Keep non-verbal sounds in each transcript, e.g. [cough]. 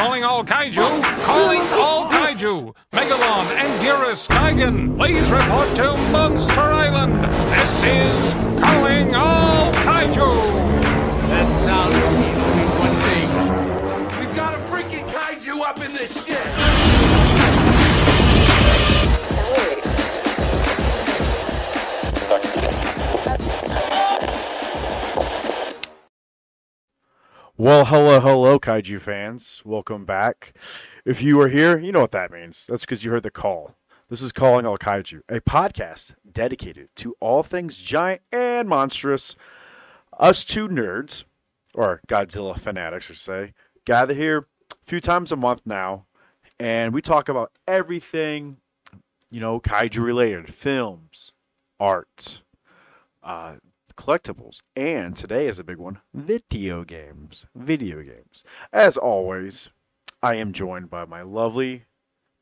calling all kaiju, calling all kaiju. Megalon and Gigan, please report to Monster Island. This is calling all kaiju. That sound Well, hello, hello, Kaiju fans. Welcome back. If you are here, you know what that means. That's because you heard the call. This is Calling All Kaiju, a podcast dedicated to all things giant and monstrous. Us two nerds, or Godzilla fanatics, I should say, gather here a few times a month now, and we talk about everything, you know, Kaiju related films, art, uh, collectibles, and today is a big one video games. Video games. As always, I am joined by my lovely,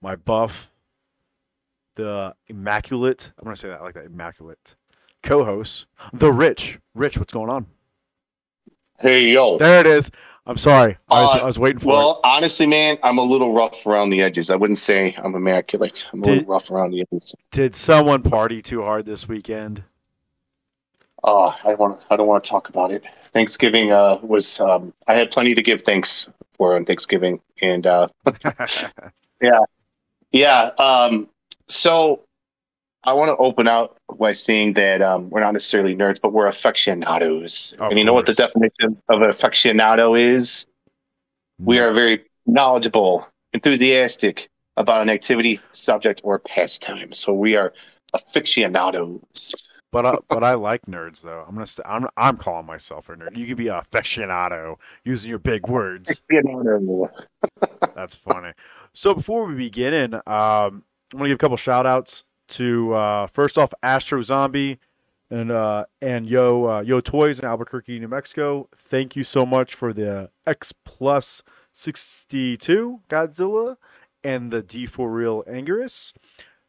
my buff, the immaculate, I'm going to say that I like that, immaculate co host, the Rich. Rich, what's going on? Hey yo. There it is. I'm sorry. I was, Uh, I was waiting for Well, honestly, man, I'm a little rough around the edges. I wouldn't say I'm immaculate. I'm a Did- little rough around the edges. Did someone party too hard this weekend? Oh, I don't want. I don't want to talk about it. Thanksgiving uh, was. Um, I had plenty to give thanks for on Thanksgiving, and uh, [laughs] yeah. Um, so I want to open out by saying that um, we're not necessarily nerds, but we're aficionados. Of and you know what the definition of an aficionado is? We are very knowledgeable, enthusiastic about an activity, subject, or pastime. So we are aficionados. But I, but I like nerds though. I'm gonna st- I'm I'm calling myself a nerd. You could be a aficionado using your big words. Aficionado. [laughs] That's funny. So before we begin, in, um, I'm gonna give a couple shout outs to uh, first off Astro Zombie and uh, and Yo uh, Yo Toys in Albuquerque, New Mexico. Thank you so much for the X Plus 62 Godzilla and the Defo-Real Anguirus.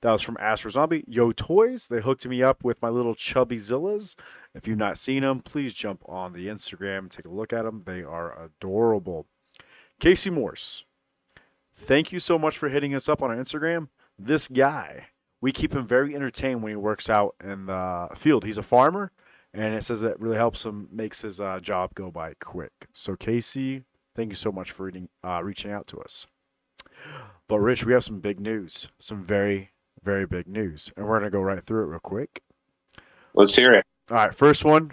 That was from Astro Zombie. Yo Toys, they hooked me up with my little chubby Zillas. If you've not seen them, please jump on the Instagram take a look at them. They are adorable. Casey Morse, thank you so much for hitting us up on our Instagram. This guy, we keep him very entertained when he works out in the field. He's a farmer, and it says it really helps him, makes his uh, job go by quick. So, Casey, thank you so much for reading, uh, reaching out to us. But, Rich, we have some big news, some very, very big news, and we're going to go right through it real quick. Let's hear it. All right, first one.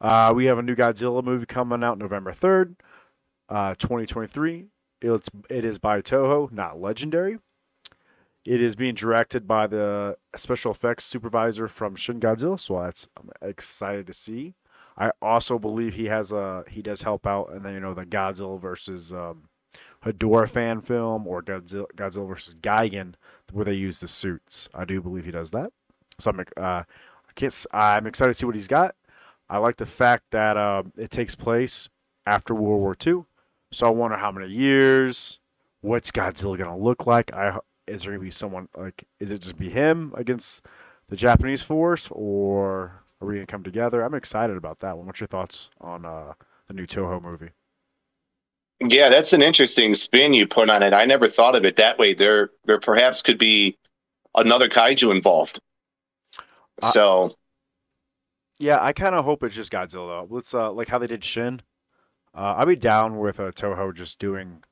Uh, we have a new Godzilla movie coming out November 3rd, uh, 2023. It's, it is by Toho, not Legendary. It is being directed by the special effects supervisor from Shin Godzilla, so that's I'm excited to see. I also believe he has a he does help out, and then you know the Godzilla versus um, Hedorah fan film or Godzilla, Godzilla versus Gigan, where they use the suits. I do believe he does that. So I'm uh, I can't I'm excited to see what he's got. I like the fact that uh, it takes place after World War II, so I wonder how many years. What's Godzilla gonna look like? I is there gonna be someone like is it just be him against the Japanese force, or are we gonna come together? I'm excited about that one. What's your thoughts on uh, the new Toho movie? Yeah, that's an interesting spin you put on it. I never thought of it that way. There, there perhaps could be another kaiju involved. Uh, So, Yeah, I kind of hope it's just Godzilla. Let's uh, like how they did Shin. Uh, I'd be down with uh, Toho just doing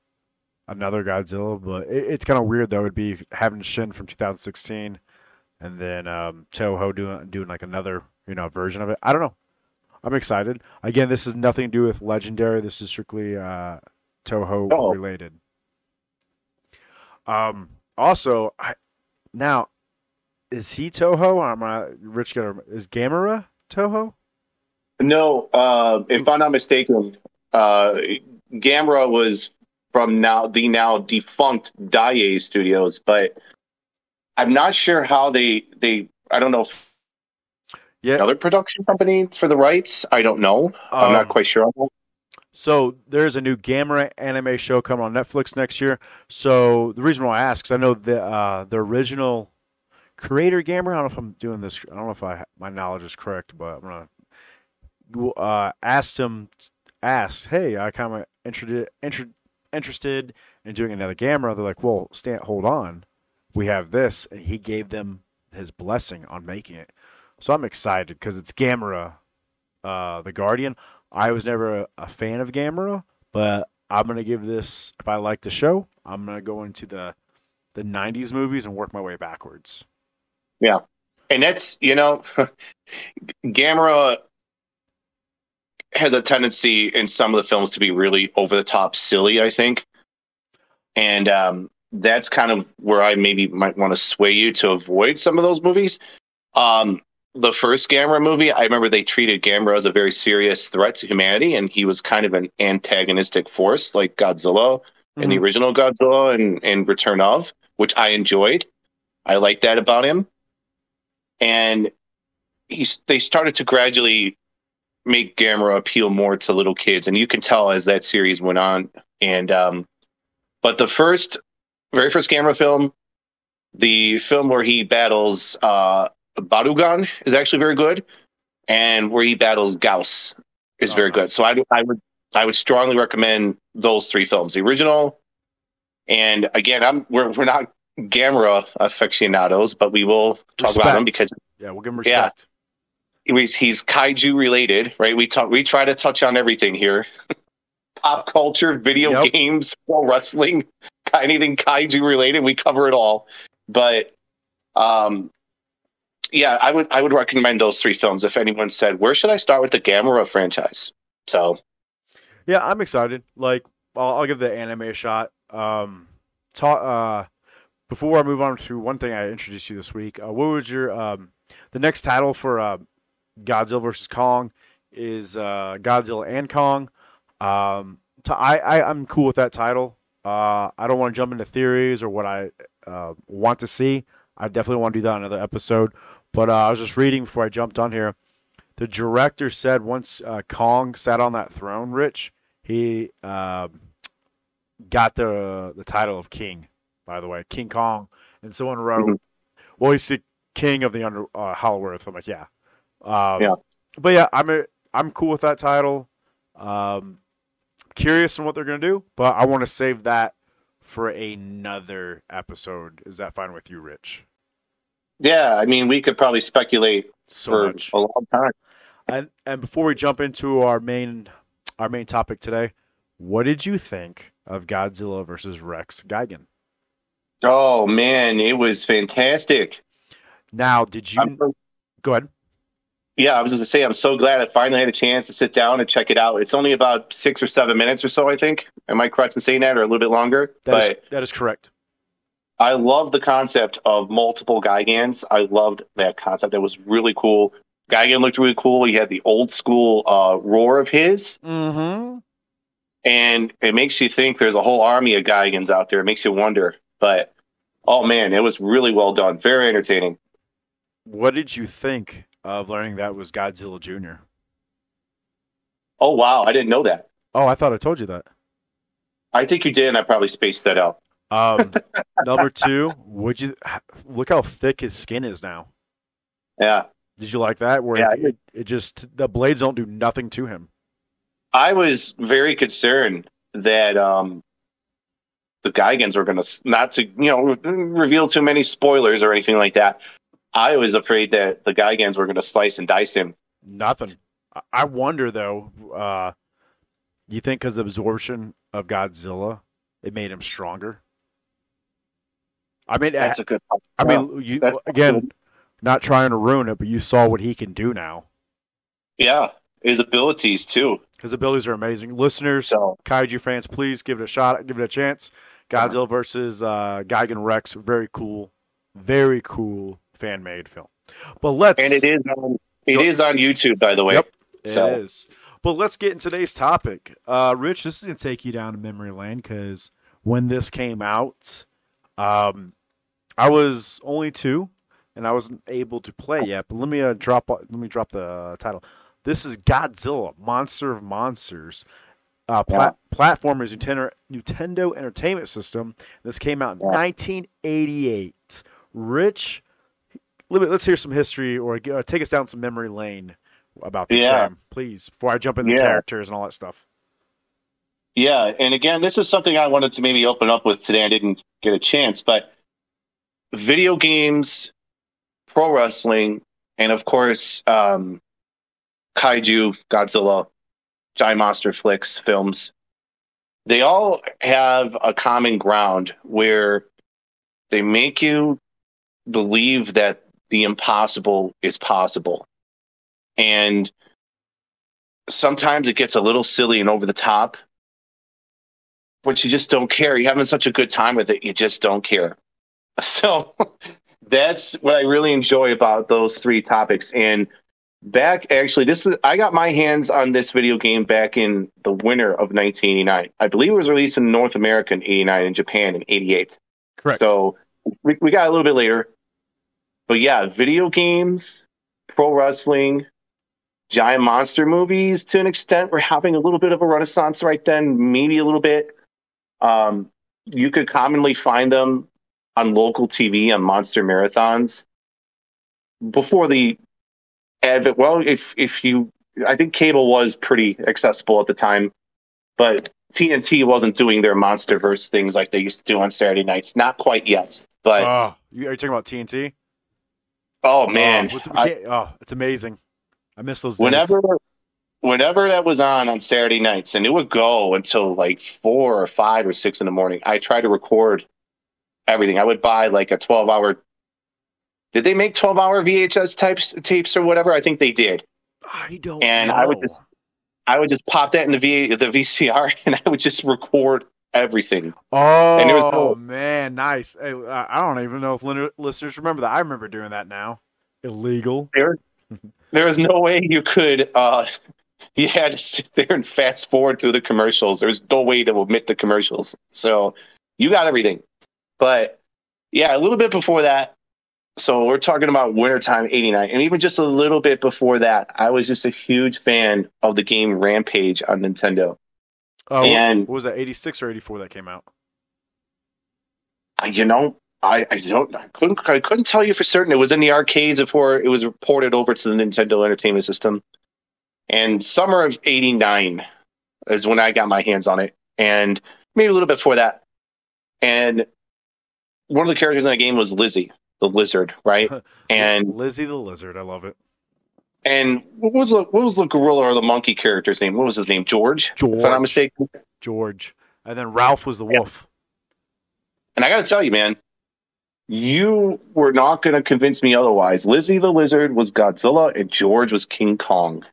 another Godzilla, but it, it's kind of weird though. It'd be having Shin from 2016, and then um, Toho doing doing like another you know version of it. I don't know. I'm excited. Again, this has nothing to do with Legendary. This is strictly uh, Toho Oh. related. Um. Also, I, now is he Toho? I'm uh, Rich. Is Gamera Toho? no, uh, if I'm not mistaken, uh, Gamera was from now the now defunct Daiei Studios, but I'm not sure how they they. I don't know if Yeah. another production company for the rights. I don't know. I'm Um, not quite sure. So there's a new Gamera anime show coming on Netflix next year. So the reason why I ask is I know the uh, the original creator Gamera. I don't know if I'm doing this. I don't know if I my knowledge is correct, but I'm gonna uh, asked him asked, hey, I kind of intro, interested in doing another Gamera. They're like, well, stand, hold on, we have this, and he gave them his blessing on making it. So I'm excited because it's Gamera, uh, the Guardian. I was never a, a fan of Gamera, but I'm gonna give this. If I like the show, I'm gonna go into the the '90s movies and work my way backwards. Yeah, and that's you know, [laughs] Gamera has a tendency in some of the films to be really over the top silly. I think, and um, that's kind of where I maybe might want to sway you to avoid some of those movies. Um, the first Gamera movie, I remember they treated Gamera as a very serious threat to humanity, and he was kind of an antagonistic force like Godzilla mm-hmm. in the original Godzilla and, and Return of, which I enjoyed. I liked that about him. And he's, they started to gradually make Gamera appeal more to little kids, and you can tell as that series went on. And um, but the first, very first Gamera film, the film where he battles uh, Barugon is actually very good, and where he battles Gyaos is oh, very good. So I, I would I would strongly recommend those three films: the original, and again, I'm we're we're not Gamera aficionados, but we will talk respect. about him because yeah, we'll give him respect. Yeah, he's he's kaiju related, right? We talk we try to touch on everything here. [laughs] Pop culture, video yep. games, pro wrestling, [laughs] anything kaiju related, we cover it all. But um, yeah, I would I would recommend those three films if anyone said where should I start with the Gamera franchise. So, yeah, I'm excited. Like I'll, I'll give the anime a shot. Um, uh, before I move on to one thing I introduced you this week, uh, what was your um, the next title for uh, Godzilla versus Kong is uh, Godzilla and Kong. Um, to, I, I I'm cool with that title. Uh, I don't want to jump into theories or what I uh, want to see. I definitely want to do that another episode. But uh, I was just reading before I jumped on here. The director said once uh, Kong sat on that throne, Rich, he uh, got the the title of king. By the way, King Kong, and someone wrote, mm-hmm. "Well, he's the king of the under uh, Hollow Earth." I'm like, yeah, um, yeah. But yeah, I'm a, I'm cool with that title. Um, curious on what they're gonna do, but I want to save that for another episode. Is that fine with you, Rich? Yeah, I mean, we could probably speculate so for much. a long time. And and before we jump into our main our main topic today, what did you think of Godzilla versus Rex Gigan? Oh man, it was fantastic. Now, did you I'm, go ahead? Yeah, I was just to say I'm so glad I finally had a chance to sit down and check it out. It's only about six or seven minutes or so, I think. Am I correct in saying that, or a little bit longer? That but, is, that is correct. I love the concept of multiple Gigans. I loved that concept. That was really cool. Gigan looked really cool. He had the old school uh, roar of his. Mm-hmm. And it makes you think there's a whole army of Gigans out there. It makes you wonder. But, oh man, it was really well done. Very entertaining. What did you think of learning that was Godzilla Jr.? Oh, wow. I didn't know that. Oh, I thought I told you that. I think you did, and I probably spaced that out. Um, number two, would you look how thick his skin is now? Yeah. Did you like that? Where yeah, it, it just the blades don't do nothing to him. I was very concerned that um, the Gigans were going to not to you know reveal too many spoilers or anything like that. I was afraid that the Gigans were going to slice and dice him. Nothing. I wonder though. Uh, you think because the absorption of Godzilla, it made him stronger? I mean, that's a good. I mean, you again, good. not trying to ruin it, but you saw what he can do now. Yeah, his abilities too. His abilities are amazing. Listeners, so. kaiju fans, please give it a shot, give it a chance. Godzilla versus uh, Gigan Rex, very cool, very cool fan made film. But let's and it is on it is on YouTube, by the way. Yep, so. it is. But let's get in today's topic. Uh, Rich, this is gonna take you down to memory lane because when this came out, um, I was only two, and I wasn't able to play yet. But let me uh, drop. Let me drop the uh, title. This is Godzilla, Monster of Monsters. Uh, plat- yeah. Platform is Nintendo, Nintendo Entertainment System. This came out in yeah. 1988. Rich, let's hear some history or uh, take us down some memory lane about this yeah. game, please, before I jump into the characters and all that stuff. Yeah, and again, this is something I wanted to maybe open up with today. I didn't get a chance, but video games, pro wrestling, and of course, um, kaiju, Godzilla, giant monster flicks, films. They all have a common ground where they make you believe that the impossible is possible. And sometimes it gets a little silly and over the top, but you just don't care. You're having such a good time with it, you just don't care. [laughs] So that's what I really enjoy about those three topics. And back actually, this is I got my hands on this video game back in the winter of 1989. I believe it was released in North America in 89 and Japan in 88. Correct. So we, we got a little bit later. But yeah, video games, pro wrestling, giant monster movies to an extent were having a little bit of a renaissance right then, maybe a little bit. Um, you could commonly find them on local TV on monster marathons before the advent. Well, if if you, I think cable was pretty accessible at the time, but TNT wasn't doing their MonsterVision things like they used to do on Saturday nights. Not quite yet, but oh, you, are you talking about TNT? oh man, oh, I- oh, it's amazing. I miss those days. whenever whenever that was on on Saturday nights, and it would go until like four or five or six in the morning. I tried to record everything. I would buy like a twelve hour. Did they make twelve hour VHS types tapes or whatever? I think they did. I don't. And I would just I would just pop that in the V the VCR, [laughs] and I would just record everything. Oh and there was no- man, nice. I I don't even know if listeners remember that. I remember doing that now. Illegal. There, there was no way you could. uh [laughs] You had to sit there and fast forward through the commercials. There's no way to omit the commercials. So you got everything. But yeah, a little bit before that. So we're talking about wintertime '89, and even just a little bit before that, I was just a huge fan of the game Rampage on Nintendo. Oh, And- what was that? Eighty six or eighty four that came out? Uh, You know, I, I don't, I couldn't, I couldn't tell you for certain. It was in the arcades before it was ported over to the Nintendo Entertainment System. And summer of '89 is when I got my hands on it, and maybe a little bit before that. And one of the characters in the game was Lizzie, the lizard, right? [laughs] And Lizzie the lizard. I love it. and what was the what was the gorilla or the monkey character's name? What was his name? George, George if I'm not mistaken. George, and then Ralph was the wolf. And I got to tell you, man, you were not going to convince me otherwise. Lizzie the lizard was Godzilla, and George was King Kong.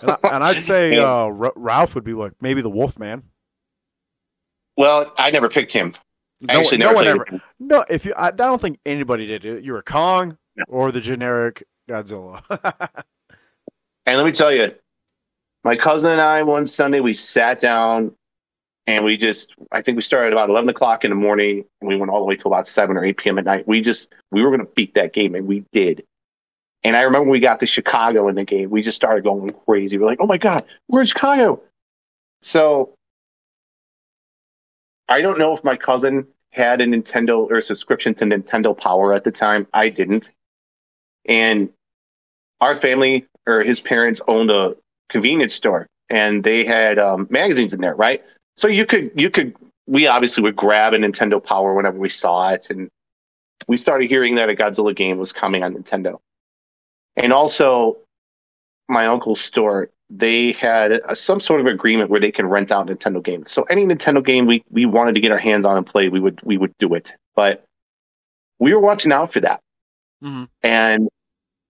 And, I, I'd say [laughs] uh, R- Ralph would be like maybe the wolf man. Well, I never picked him. I No, actually no one ever. No, if you, I, I don't think anybody did. it. You were Kong No. or the generic Godzilla. [laughs] And let me tell you, my cousin and I one Sunday we sat down and we just I think we started about eleven o'clock in the morning and we went all the way to about seven or eight PM at night. We just we were gonna beat that game and we did. And I remember we got to Chicago in the game, we just started going crazy. We're like, oh my God, we're in Chicago. So I don't know if my cousin had a Nintendo or a subscription to Nintendo Power at the time. I didn't. And our family or his parents owned a convenience store and they had um, magazines in there, right? So you could you could we obviously would grab a Nintendo Power whenever we saw it, and we started hearing that a Godzilla game was coming on Nintendo. And also, my uncle's store they had a, some sort of agreement where they can rent out Nintendo games. So any Nintendo game we we wanted to get our hands on and play, we would we would do it. But we were watching out for that, Mhm. and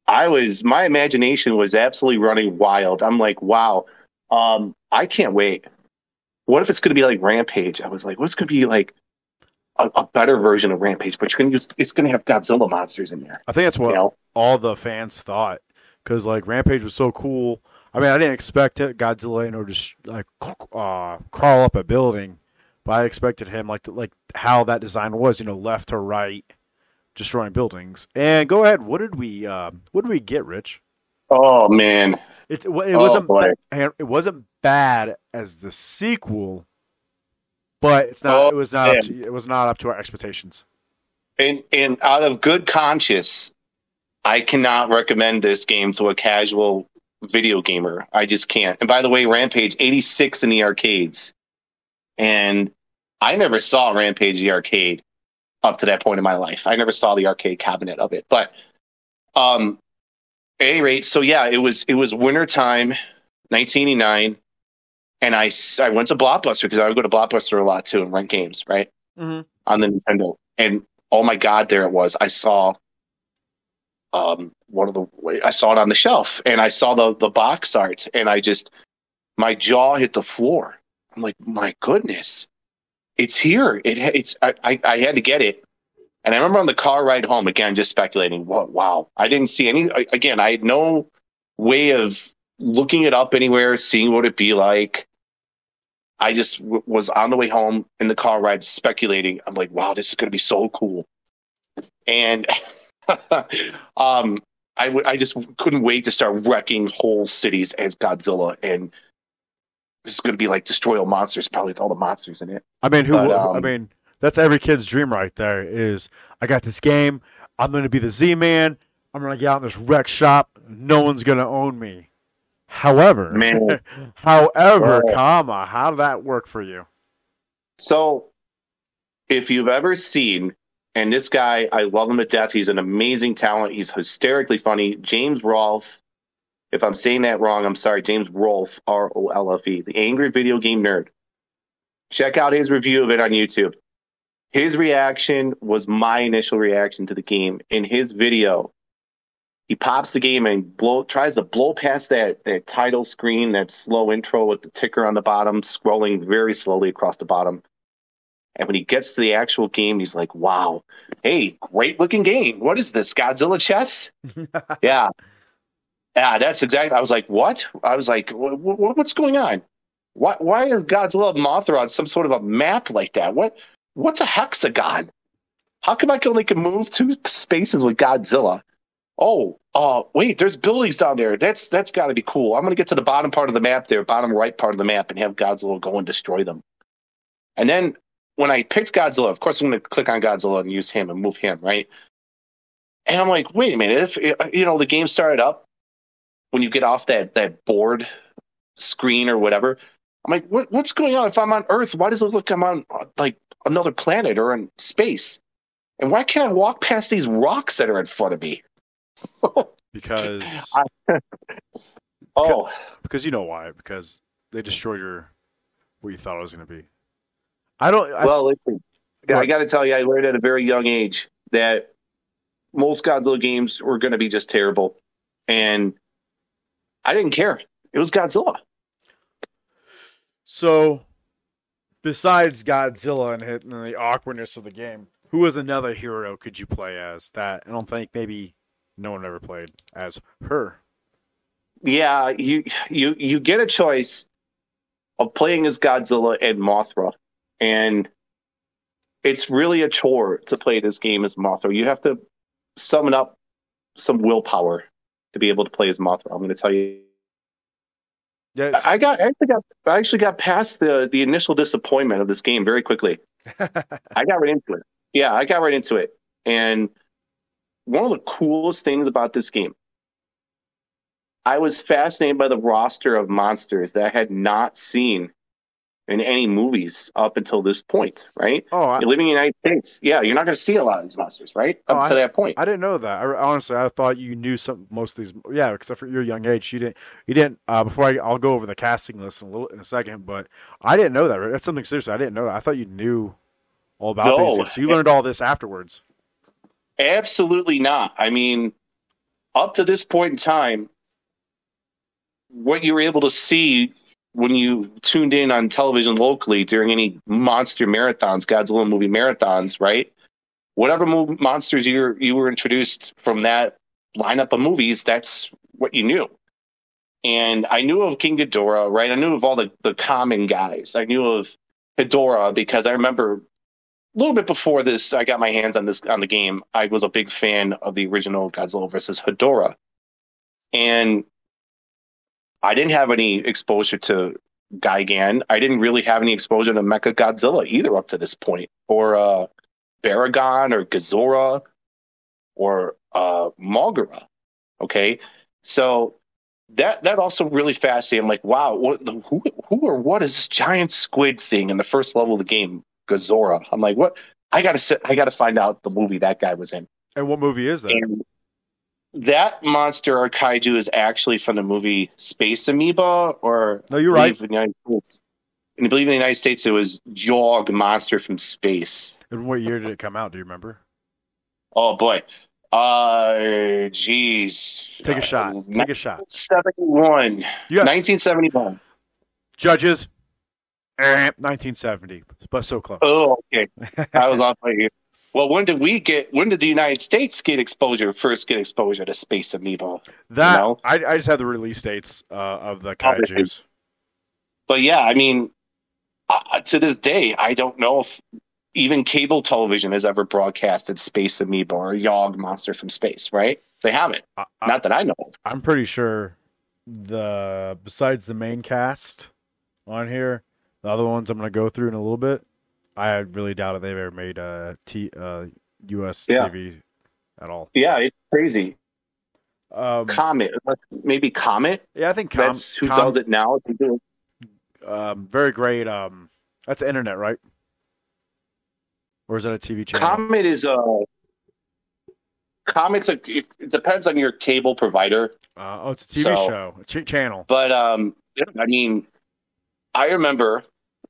I was my imagination was absolutely running wild. I'm like, wow, um, I can't wait. What if it's going to be like Rampage? I was like, what's going to be like a, a better version of Rampage? But you're going to use it's going to have Godzilla monsters in there. I think that's what You know, all the fans thought because like Rampage was so cool. I mean, I didn't expect it, Godzilla, you know, just like uh, crawl up a building, but I expected him like to, like how that design was, you know, left to right, destroying buildings. And go ahead, what did we uh, what did we get, Rich? oh man, It it Oh, wasn't boy. ba- it wasn't bad as the sequel, but it's not. Oh, it was not. Up to, it was not up to our expectations. and and out of good conscience, I cannot recommend this game to a casual video gamer. I just can't. And by the way, Rampage 86 in the arcades. And I never saw Rampage the arcade up to that point in my life. I never saw the arcade cabinet of it. But um at any rate, so yeah, it was it was wintertime, 1989, and I I went to Blockbuster because I would go to Blockbuster a lot too and rent games, right? Mhm. On the Nintendo. And oh my god, there it was. I saw um one of the I saw it on the shelf and I saw the the box art and I just my jaw hit the floor. I'm like, my goodness, it's here. It it's I, I, I had to get it. And I remember on the car ride home again, just speculating. What? Wow! I didn't see any. Again, I had no way of looking it up anywhere, seeing what it'd be like. I just w- was on the way home in the car ride, speculating. I'm like, wow, this is going to be so cool. And [laughs] um, I, w- I just couldn't wait to start wrecking whole cities as Godzilla. And this is going to be like Destroy All Monsters, probably with all the monsters in it. I mean, who? But, I um, mean, that's every kid's dream right there. Is I got this game. I'm going to be the Z-Man. I'm going to get out in this wreck shop. No one's going to own me. However, Man. [laughs] however, Right. comma, how did that work for you? So, if you've ever seen, and this guy, I love him to death. He's an amazing talent. He's hysterically funny. James Rolfe. If I'm saying that wrong, I'm sorry. James Rolfe, R O L F E, the Angry Video Game Nerd. Check out his review of it on YouTube. His reaction was my initial reaction to the game. In his video, he pops the game and blow tries to blow past that that title screen, that slow intro with the ticker on the bottom, scrolling very slowly across the bottom. And when he gets to the actual game, he's like, "Wow, hey, great looking game. What is this? Godzilla chess?" [laughs] yeah, yeah, that's exactly. I was like, "What?" I was like, "Wh- wh- "What's going on? Why why is Godzilla and Mothra on some sort of a map like that? What what's a hexagon? How come I can only can move two spaces with Godzilla?" Oh, uh, wait, there's buildings down there. That's that's got to be cool. I'm gonna get to the bottom part of the map there, bottom right part of the map, and have Godzilla go and destroy them. And then when I picked Godzilla, of course I'm gonna click on Godzilla and use him and move him, right? And I'm like, wait a minute, if you know the game started up, when you get off that that board screen or whatever, I'm like, what what's going on? If I'm on Earth, why does it look like I'm on uh, like another planet or in space? And why can't I walk past these rocks that are in front of me? [laughs] [laughs] Because Oh, because you know why? Because they destroyed your what you thought it was going to be. I don't. I, well, listen, I got to tell you, I learned at a very young age that most Godzilla games were going to be just terrible, and I didn't care. It was Godzilla. So, besides Godzilla and, hit, and the awkwardness of the game, who was another hero could you play as that I don't think maybe no one ever played as her? Yeah, you you you get a choice of playing as Godzilla and Mothra, and it's really a chore to play this game as Mothra. You have to summon up some willpower to be able to play as Mothra. I'm going to tell you. Yes. I got I actually got I actually got past the the initial disappointment of this game very quickly. [laughs] I got right into it. Yeah, I got right into it. And one of the coolest things about this game, I was fascinated by the roster of monsters that I had not seen in any movies up until this point, right? oh, I, You're living in the United States. Yeah, you're not going to see a lot of these monsters, right? Up Oh, to that point. I didn't know that. I, honestly, I thought you knew some most of these. Yeah, except for your young age, you didn't. You didn't. Uh, before I, I'll go over the casting list in a little in a second, but I didn't know that. That's something seriously. I didn't know that. I thought you knew all about No. these. So you learned all this afterwards. Absolutely not. I mean, up to this point in time, what you were able to see when you tuned in on television locally during any monster marathons, Godzilla movie marathons, right? Whatever mo- monsters you you were introduced from that lineup of movies, that's what you knew. And I knew of King Ghidorah, right? I knew of all the, the common guys. I knew of Ghidorah because I remember a little bit before this, I got my hands on this on the game. I was a big fan of the original Godzilla versus Hedorah, and I didn't have any exposure to Gigan. I didn't really have any exposure to Mecha Godzilla either up to this point, or uh, Baragon, or Gezora, or uh. Okay, so that that also really fascinated. I'm like, wow, what who who or what is this giant squid thing in the first level of the game, Gezora? I'm like, what? I gotta sit, I gotta find out the movie that guy was in. And what movie is that? And that monster or kaiju is actually from the movie Space Amoeba, or No, you're right. in the United States. And I believe in the United States it was Yog Monster from Space. And what year did it come out? Do you remember? Oh boy. Uh jeez. Take a shot. Take a shot. 71. Yes. 1971. Judges. Eh, 1970, but so close. Oh, okay. [laughs] I was off by here. Well, when did we get? When did the United States get exposure? First, get exposure to Space Amoeba. that you know? I, I just have the release dates uh, of the kaiju's. But yeah, I mean, uh, to this day, I don't know if even cable television has ever broadcasted Space Amoeba or Yog Monster from Space. Right? They haven't. I, I, Not that I know. of. I'm pretty sure the besides the main cast on here, the other ones I'm going to go through in a little bit. I really doubt if they've ever made a T, uh, U.S. Yeah. TV at all. Yeah, it's crazy. Um, Comet, maybe Comet. yeah, I think Com, That's who Com- does it now. They do it. Um, very great. Um, that's internet, right? Or is that a TV channel? Comet is a. Comet's a. It, it depends on your cable provider. uh, oh, it's a TV So- show, a ch- channel. But um, I mean, I remember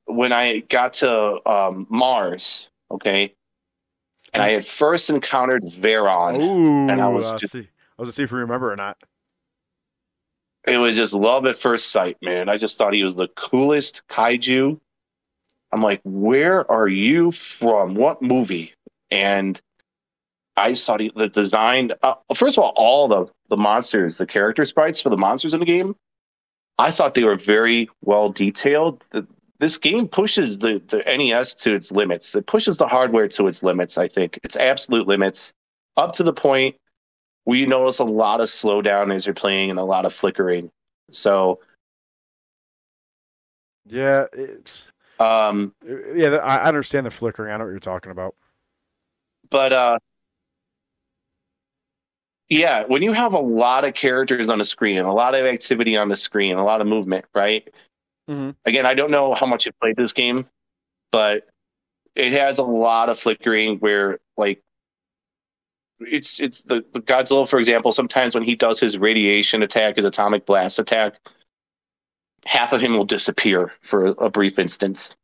when I got to um, Mars, okay, and I had first encountered Varan. Ooh, and I was just- see, I was to see if you remember or not. It was just love at first sight, man. I just thought he was the coolest kaiju. I'm like, where are you from? What movie? And I saw the, the design. Uh, first of all, all the the monsters, the character sprites for the monsters in the game, I thought they were very well detailed. The, this game pushes the, the NES to its limits. It pushes the hardware to its limits. I think its absolute limits, up to the point where you notice a lot of slowdown as you're playing and a lot of flickering. So, Yeah, it's um, yeah. I I understand the flickering. I know what you're talking about. but uh yeah when you have a lot of characters on the screen a lot of activity on the screen a lot of movement right Mhm. again i don't know how much you played this game but it has a lot of flickering where like it's it's the, the godzilla for example sometimes when he does his radiation attack his atomic blast attack half of him will disappear for a brief instance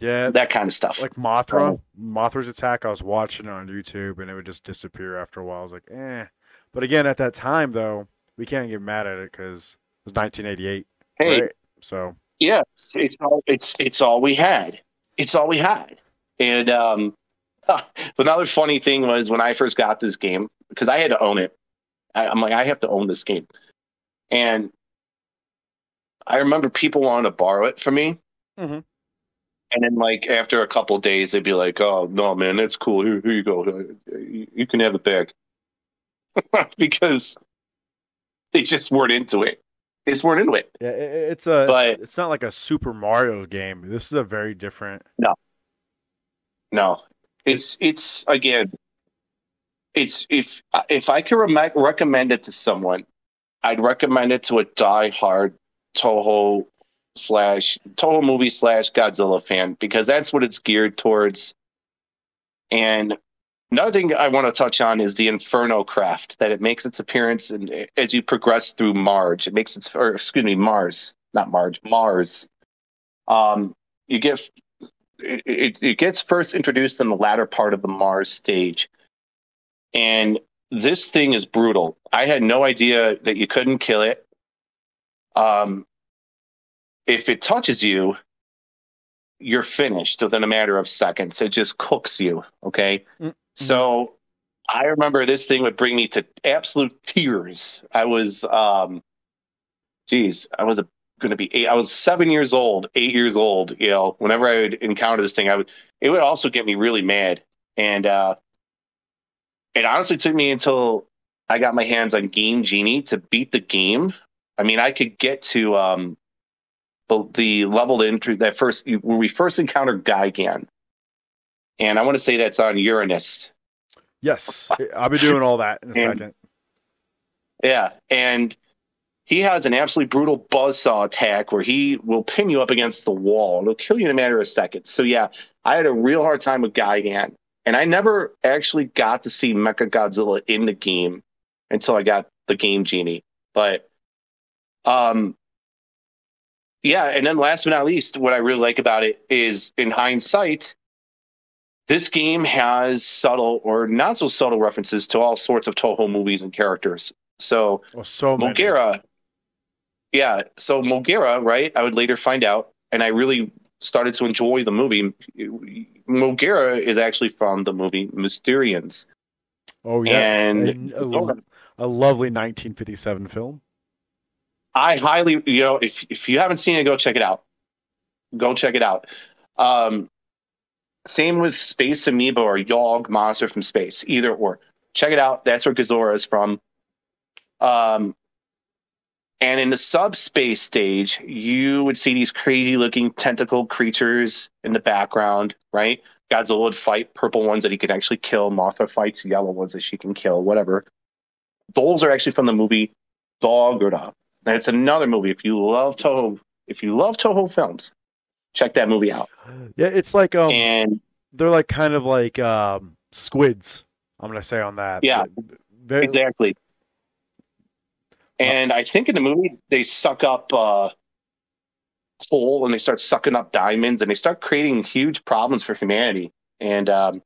Yeah, that kind of stuff like Mothra. Mothra's attack. I was watching it on YouTube, and it would just disappear after a while. I was like, eh. But again, at that time, though, we can't get mad at it because it was 1988. hey right? So Yeah, it's, it's all it's it's all we had. It's all we had. And um, [laughs] another funny thing was when I first got this game because I had to own it. I, I'm like, I have to own this game, and I remember people wanting to borrow it from me. Mhm. And then, like after a couple days, they'd be like, "Oh no, man, that's cool. Here, here you go. You, you can have it back," [laughs] because they just weren't into it. They just weren't into it. yeah, it's a. But- it's, not like a Super Mario game. This is a very different. No, no, it's it's again, it's if if I could rem- recommend it to someone, I'd recommend it to a die-hard Toho slash Toho movie slash Godzilla fan because that's what it's geared towards. And another thing I want to touch on is the Inferno craft that it makes its appearance as you progress through Marge, it makes its or excuse me Mars, not Marge, Mars. Um, you get it, it, gets first introduced in the latter part of the Mars stage. And this thing is brutal. I had no idea that you couldn't kill it. Um, if it touches you, you're finished within a matter of seconds. It just cooks you. Okay. So I remember this thing would bring me to absolute tears. I was, um, geez, I was going to be eight. I was seven years old, eight years old. You know, whenever I would encounter this thing, I would. It would also get me really mad, and uh, it honestly took me until I got my hands on Game Genie to beat the game. I mean, I could get to um, the, the level into that first when we first encountered Gigan, and I want to say that's on Uranus. Yes, I'll be doing all that in a [laughs] And- second. Yeah, and he has an absolutely brutal buzzsaw attack where he will pin you up against the wall. And it'll kill you in a matter of seconds. So yeah, I had a real hard time with Gigan, and I never actually got to see Mecha Godzilla in the game until I got the Game Genie. But um, yeah, and then last but not least, what I really like about it is in hindsight, this game has subtle or not so subtle references to all sorts of Toho movies and characters. So Oh, so many. Mogera, yeah. So Mogera, right? I would later find out, and I really started to enjoy the movie. Mogera is actually from the movie Mysterians. Oh yeah, And- a, a lovely 1957 film. I highly, you know, if if you haven't seen it, go check it out. Go check it out. Um, same with Space Amoeba or Yog Monster from Space, either or. Check it out. That's where Gezora is from. Um, and in the subspace stage, you would see these crazy looking tentacle creatures in the background, right? Godzilla would fight purple ones that he could actually kill. Mothra fights yellow ones that she can kill, whatever. Those are actually from the movie Dogora. And it's another movie. If you love Toho, if you love Toho films, check that movie out. Yeah, it's like um, And they're like kind of like um squids. I'm gonna say on that. Yeah. Very, exactly. And I think in the movie they suck up uh, coal and they start sucking up diamonds and they start creating huge problems for humanity. And um,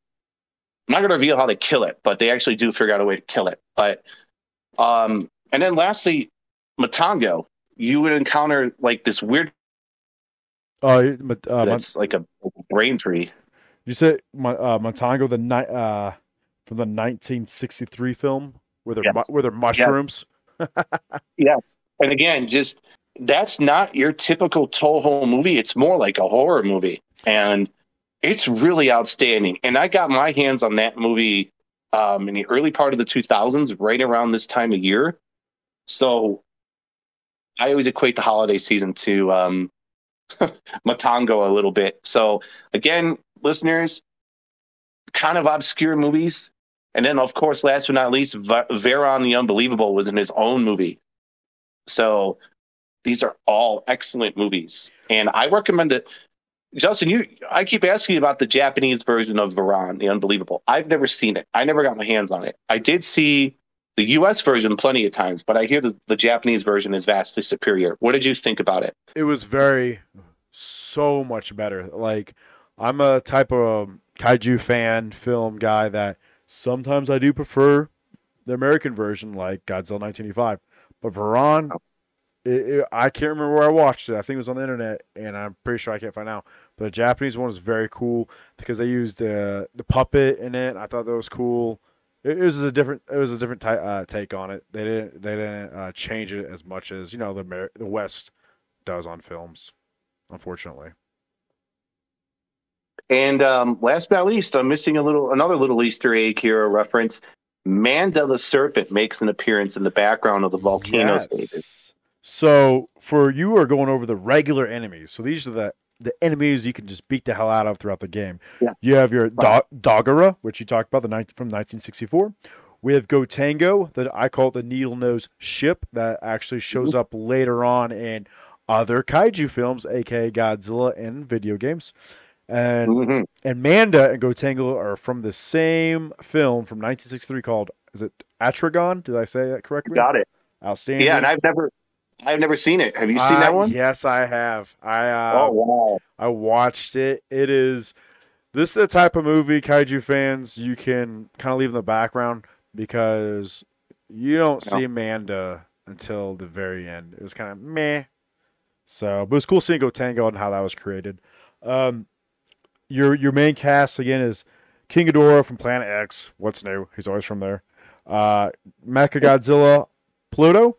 I'm not going to reveal how they kill it, but they actually do figure out a way to kill it. But um, and then lastly, Matango, you would encounter like this weird Oh, uh, that's like a brain tree. you said uh, Matango the night uh from the 1963 film where they're Yes. mu- where they're mushrooms. [laughs] Yes. And again, just that's not your typical Toho movie. It's more like a horror movie. And it's really outstanding. And I got my hands on that movie um, in the early part of the 2000s, right around this time of year. So I always equate the holiday season to um, [laughs] Matango a little bit. So again, listeners, kind of obscure movies. And then, of course, last but not least, Va- Varan the Unbelievable was in his own movie. So these are all excellent movies. And I recommend it. Justin, you I keep asking you about the Japanese version of Varan, the Unbelievable. I've never seen it. I never got my hands on it. I did see the US version plenty of times, but I hear the, the Japanese version is vastly superior. What did you think about it? It was very so much better. Like I'm a type of kaiju fan film guy that sometimes I do prefer the American version, like Godzilla 1985. But Varan, it, it, I can't remember where I watched it. I think it was on the internet, and I'm pretty sure I can't find out. But the Japanese one was very cool because they used uh, the puppet in it. I thought that was cool. It, it was a different. It was a different ty- uh, take on it. They didn't. They didn't uh, change it as much as you know the the West does on films. Unfortunately, And um, last but not least, I'm missing a little another little Easter egg here, a reference. Manda the Serpent makes an appearance in the background of the volcano stages. Yes. So for you are going over the regular enemies. So these are the the enemies you can just beat the hell out of throughout the game. Yeah. You have your Do- Dogora, which you talked about the night from 1964. We have Gotengo, that I call it the needle nose ship that actually shows up later on in other kaiju films, aka Godzilla and video games. And Mhm. and Manda and Gotengo are from the same film from 1963 called is it Atragon? Did I say that correctly? Got it. Outstanding. Yeah, and I've never, I've never seen it. Have you seen I- that one? Yes, I have. I uh, Oh wow! I watched it. It is this is the type of movie kaiju fans you can kind of leave in the background because you don't No. see Amanda until the very end. It was kind of meh. So, but it was cool seeing Gotengo and how that was created. Um, your your main cast again is King Ghidorah from Planet X. What's new? He's always from there. Uh, Mecha Godzilla, Pluto.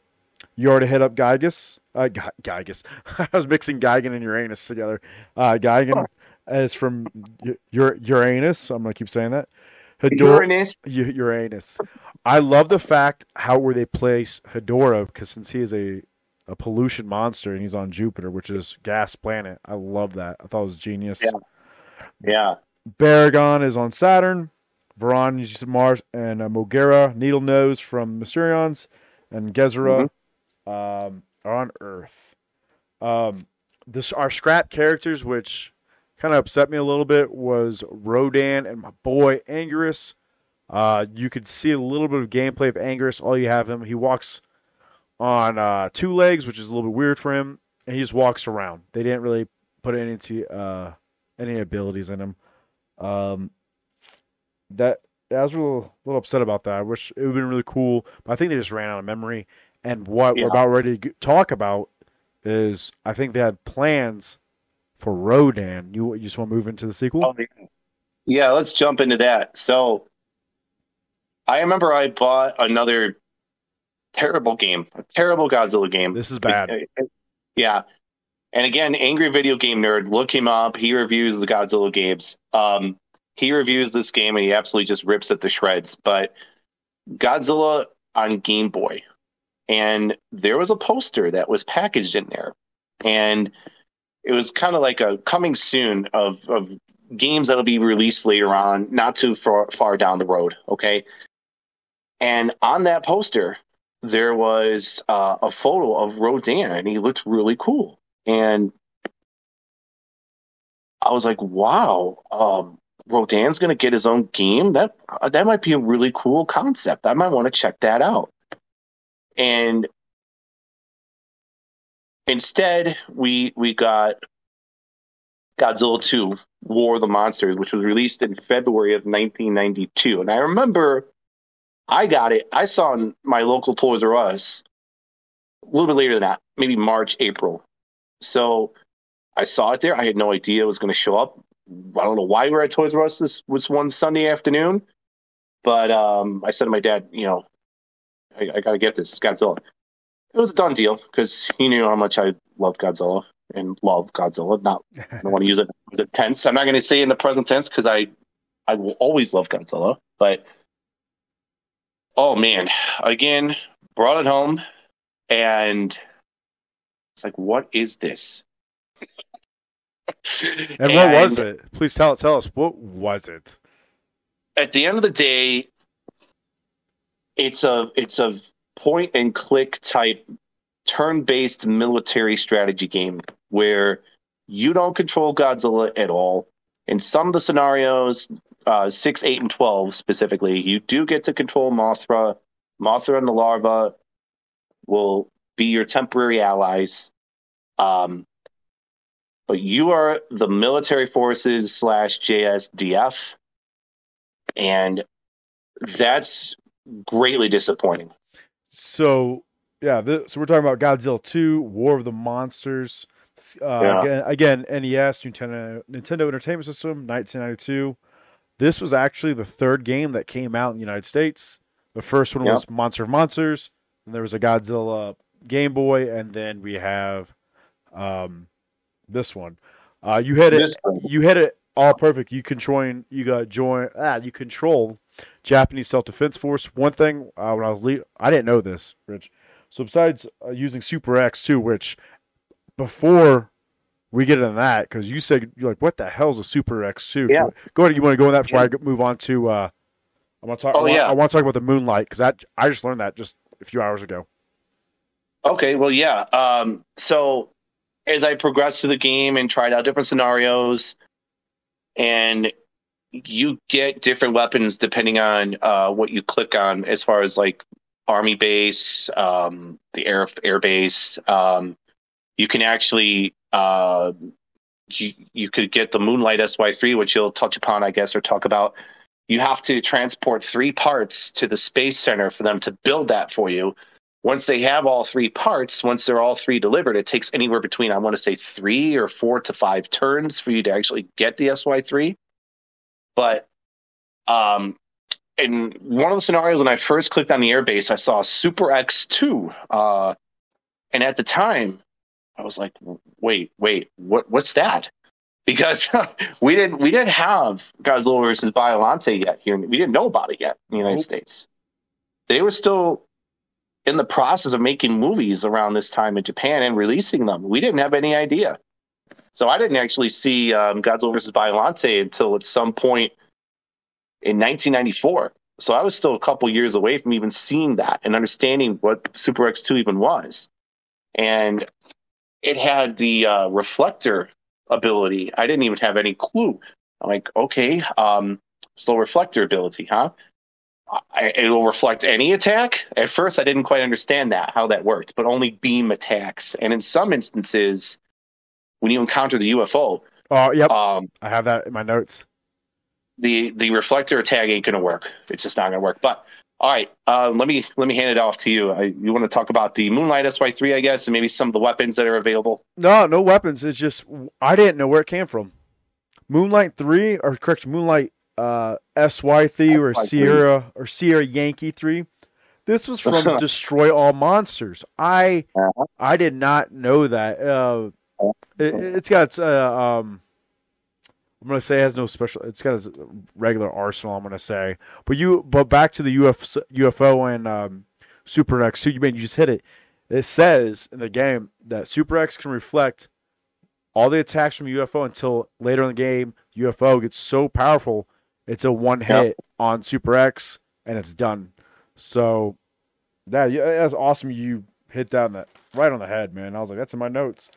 You already hit up Gygus. Uh, Gy- Gygus. [laughs] I was mixing Gigan and Uranus together. Uh, Gigan is from U- Ur- Uranus. I'm gonna keep saying that. Hedor- Uranus. U- Uranus. I love the fact how where they place Hedorah because since he is a a pollution monster and he's on Jupiter, which is gas planet. I love that. I thought it was genius. Yeah. Yeah. Baragon is on Saturn. Varan is Mars, and uh, Mogera, Needle Nose from Mysterians, and Gezra, um, are on Earth. Um, this our scrap characters, which kind of upset me a little bit, was Rodan and my boy Anguirus. Uh, you could see a little bit of gameplay of Anguirus. All you have him, he walks on uh, two legs, which is a little bit weird for him, and he just walks around. They didn't really put any uh, any abilities in him. Um, that I was a little, little upset about that. I wish it would have been really cool, but I think they just ran out of memory. And what Yeah. we're about ready to talk about is I think they had plans for Rodan. You, you just want to move into the sequel? Oh, Yeah, let's jump into that. So, I remember I bought another terrible game, a terrible Godzilla game. This is bad. Yeah. And again, Angry Video Game Nerd, look him up. He reviews the Godzilla games. Um, he reviews this game and he absolutely just rips it to shreds. But Godzilla on Game Boy. And there was a poster that was packaged in there. And it was kind of like a coming soon of, of games that'll be released later on, not too far, far down the road. Okay. And on that poster, there was uh, a photo of Rodan, and he looked really cool. And I was like, "Wow, um, Rodan's going to get his own game. That that might be a really cool concept. I might want to check that out." And instead, we we got Godzilla 2: War of the Monsters, which was released in February of 1992. And I remember I got it. I saw in my local Toys R Us a little bit later than that, maybe March, April. So I saw it there. I had no idea it was going to show up. I don't know why we were at Toys R Us this was one Sunday afternoon, but um, I said to my dad, you know, I, I got to get this. It's Godzilla. It was a done deal because he knew how much I love Godzilla and love Godzilla. Not, I don't want to use it as a tense. I'm not going to say in the present tense because I, I will always love Godzilla. But oh man, again, brought it home, and it's like, what is this? and what was it? Please tell tell us what was it? at the end of the day, it's a it's a point and click type turn based military strategy game where you don't control Godzilla at all. In some of the scenarios, uh, six, eight, and twelve specifically, you do get to control Mothra. Mothra and the larva will be your temporary allies. Um, but you are the military forces slash JSDF and that's greatly disappointing. So yeah, this, so we're talking about Godzilla 2, War of the Monsters. Uh, Yeah. again, again, NES, Nintendo, Nintendo Entertainment System, 1992. This was actually the third game that came out in the United States. The first one Yeah. was Monster of Monsters, and there was a Godzilla Game Boy, and then we have um, this one. Uh, you hit it. You hit it all perfect. You controlling. You got join. Ah, you control Japanese Self Defense Force. One thing uh, when I was le- I didn't know this, Rich. So besides uh, using Super X too, which before we get into that, because you said you're like, what the hell's a Super X two? Yeah. Go ahead. You want to go in that before I go- move on to? Uh, I want to talk. Oh, I want, yeah. I want to talk about the Moonlight because that I just learned that just a few hours ago. Okay, well, yeah. Um, so as I progressed through the game and tried out different scenarios, and you get different weapons depending on uh, what you click on, as far as like army base, um, the air air base. Um, you can actually uh, you you could get the Moonlight SY three, which you'll touch upon, I guess, or talk about. You have to transport three parts to the space center for them to build that for you once they have all three parts, once they're all three delivered, it takes anywhere between, I want to say, three or four to five turns for you to actually get the SY3. But um, in one of the scenarios, when I first clicked on the airbase, I saw Super X2. Uh, and at the time, I was like, wait, wait, what, what's that? Because [laughs] we didn't we didn't have Godzilla versus Biollante yet here. We didn't know about it yet in the United Nope. States. They were still in the process of making movies around this time in Japan and releasing them. We didn't have any idea. So I didn't actually see um, Godzilla vs. Biollante until at some point in 1994. So I was still a couple years away from even seeing that and understanding what Super X2 even was. and it had the uh, reflector ability. I didn't even have any clue. I'm like, okay, um, slow reflector ability, huh? I, it will reflect any attack. At first, I didn't quite understand that how that worked, but only beam attacks. And in some instances, when you encounter the UFO, Oh, yep. um, I have that in my notes. the the reflector tag ain't gonna work. It's just not gonna work. But all right, uh, let me let me hand it off to you. I, you want to talk about the Moonlight SY three, I guess, and maybe some of the weapons that are available. No, no weapons. It's just I didn't know where it came from. Moonlight three, or correct, Moonlight uh, SY three or Sierra or Sierra Yankee three. This was from [laughs] Destroy All Monsters. I Uh-huh. I did not know that. Uh, it, it's got uh, um, I'm gonna say it has no special. It's got a regular arsenal. I'm gonna say, but you but back to the UF, UFO and um, Super X. So you mean you just hit it? It says in the game that Super X can reflect all the attacks from UFO until later in the game. UFO gets so powerful, it's a one hit on Super X and it's done. So that yeah, that's awesome. You hit down that right on the head, man. I was like, that's in my notes.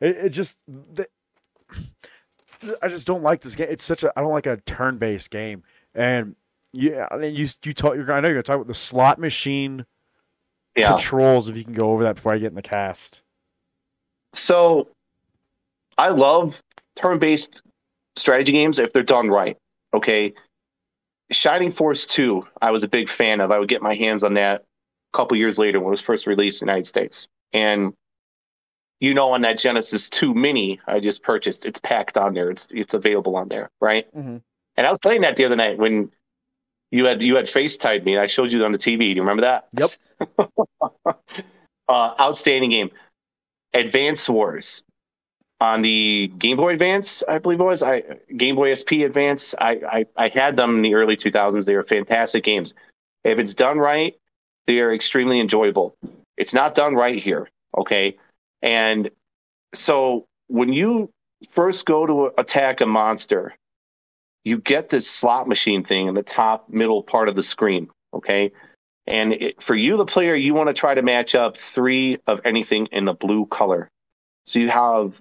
It, it just, the, I just don't like this game. It's such a I don't like a turn based game. And yeah, I mean, you you talk. You're, I know you're gonna talk about the slot machine Yeah. controls. If you can go over that before I get in the cast. So I love turn based strategy games if they're done right. Okay. Shining Force 2, I was a big fan of. I would get my hands on that a couple years later when it was first released in the United States. And you know, on that Genesis 2 Mini I just purchased, it's packed on there. It's it's available on there, right? Mhm. And I was playing that the other night when you had you had FaceTimed me and I showed you on the TV. Do you remember that? Yep. [laughs] uh, outstanding game. Advance Wars on the Game Boy Advance, I believe it was. I Game Boy SP Advance. I, I I had them in the early 2000s. They were fantastic games. If it's done right, they are extremely enjoyable. It's not done right here, okay? And so when you first go to attack a monster, you get this slot machine thing in the top middle part of the screen, okay? And it, for you, the player, you want to try to match up three of anything in the blue color. So you have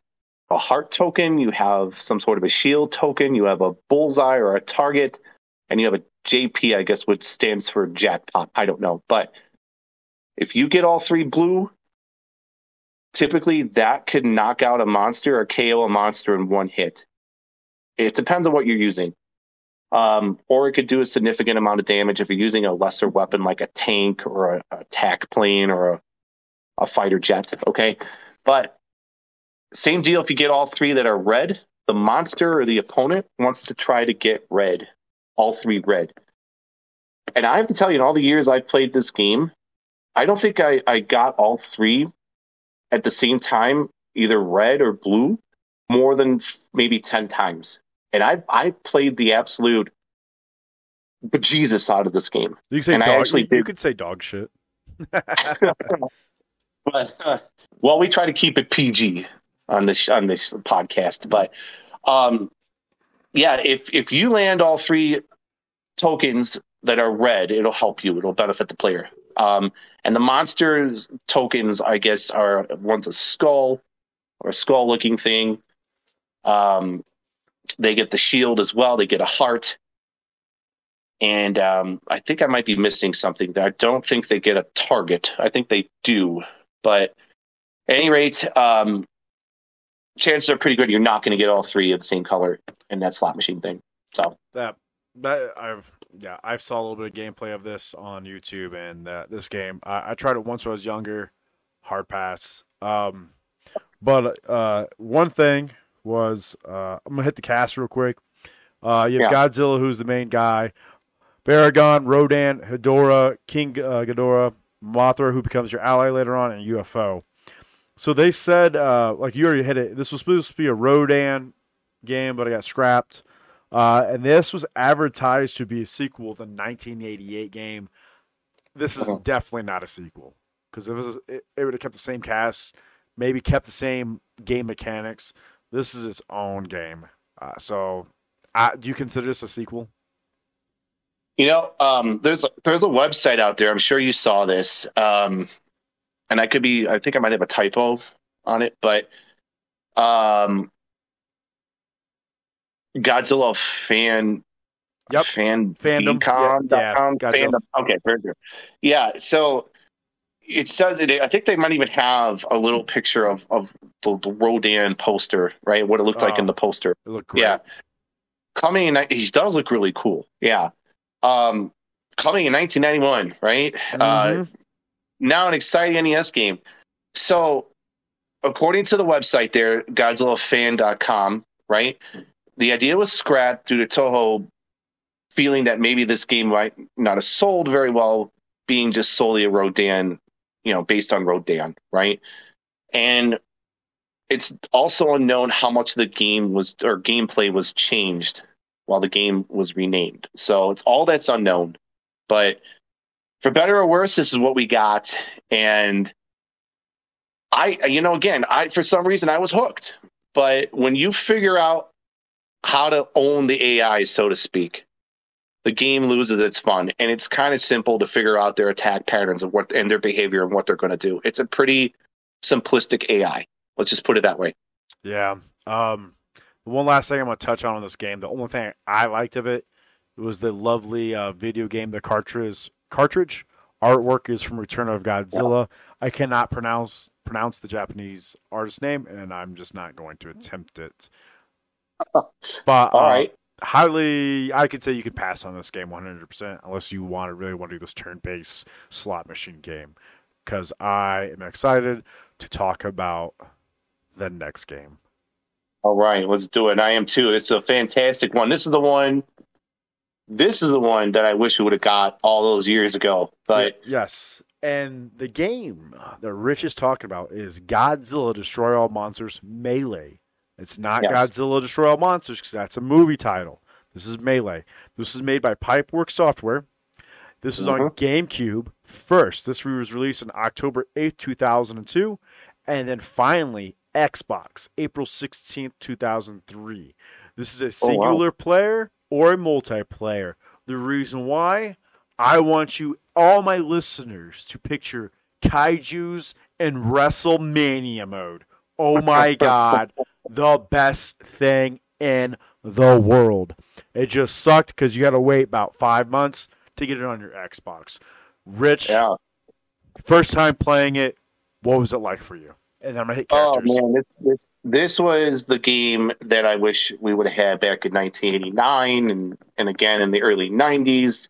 a heart token, you have some sort of a shield token, you have a bullseye or a target, and you have a JP, I guess, which stands for jackpot. I don't know. But if you get all three blue, typically that could knock out a monster or KO a monster in one hit. It depends on what you're using. Um, or it could do a significant amount of damage if you're using a lesser weapon like a tank or a, attack plane or a, a fighter jet. Okay. But same deal if you get all three that are red, the monster or the opponent wants to try to get red, all three red. And I have to tell you, in all the years I've played this game, I don't think I, I got all three at the same time, either red or blue, more than maybe 10 times. And I I played the absolute bejesus out of this game. You dog. actually you, you could say dog shit. [laughs] But uh, well, we try to keep it PG on this on this podcast. But um, yeah, if if you land all three tokens that are red, it'll help you. It'll benefit the player. Um, and the monsters tokens, I guess, are one's a skull or a skull looking thing. Um, they get the shield as well. They get a heart. And um, I think I might be missing something. I don't think they get a target. I think they do. But at any rate, um, chances are pretty good you're not going to get all three of the same color in that slot machine thing. So That that I've yeah I've saw a little bit of gameplay of this on YouTube and uh, this game I, I tried it once when I was younger, hard pass. Um, but uh, one thing was uh, I'm gonna hit the cast real quick. Uh, you have Godzilla, who's the main guy. Baragon, Rodan, Hedorah, King uh, Ghidorah, Mothra, who becomes your ally later on, and UFO. So they said, uh, like you already hit it. This was supposed to be a Rodan game, but it got scrapped. Uh, and this was advertised to be a sequel to the 1988 game. This is Mhm. definitely not a sequel because it was it, it would have kept the same cast, maybe kept the same game mechanics. This is its own game. Uh, so, uh, do you consider this a sequel? you know, um, there's there's a website out there. I'm sure you saw this. Um, and I could be, I think I might have a typo on it, but um, Godzilla fan. Yep. Fan Fandom. com Yeah, com, fandom. Okay, very good. Yeah, so it says it. I think they might even have a little picture of of the, the Rodan poster, right? What it looked like Oh. in the poster. It looked great. Yeah. Coming in, he does look really cool. Yeah. Um, coming in 1991, right? Uh, Mhm. now an exciting NES game. So, according to the website there, GodzillaFan.com, right? The idea was scrapped due to Toho feeling that maybe this game might not have sold very well, being just solely a Rodan, you know, based on Rodan, right? And it's also unknown how much the game was or gameplay was changed while the game was renamed. So it's all that's unknown. But for better or worse, this is what we got. And I, you know, again, I for some reason I was hooked. But when you figure out how to own the AI, so to speak, the game loses its fun. And it's kind of simple to figure out their attack patterns and what and their behavior and what they're going to do. It's a pretty simplistic AI. Let's just put it that way. Yeah. Um, one last thing I'm going to touch on in this game, the only thing I liked of it was the lovely uh, video game, the cartridge. Cartridge artwork is from Return of Godzilla. I cannot pronounce pronounce the Japanese artist name, and I'm just not going to attempt it. [laughs] But All uh, right. highly, I could say you could pass on this game 100% unless you want to really want to do this turn-based slot machine game. Because I am excited to talk about the next game. All right, let's do it. I am too. It's a fantastic one. This is the one. This is the one that I wish we would have got all those years ago. But yes, and the game that Rich is talking about is Godzilla Destroy All Monsters Melee. It's not Yes. Godzilla Destroy All Monsters because that's a movie title. This is Melee. This is made by Pipework Software. This is on mm-hmm. GameCube first. This was released on October 8th, 2002. And then finally, Xbox, April 16th, 2003. This is a Oh, wow. singular player or a multiplayer. The reason why, I want you, all my listeners, to picture kaijus in WrestleMania mode. Oh my [laughs] God, the best thing in the world. It just sucked because you got to wait about five months to get it on your Xbox. Rich, yeah. first time playing it, what was it like for you? And I'm gonna hit Oh man, this, this this was the game that I wish we would have had back in 1989 and and again in the early 90s.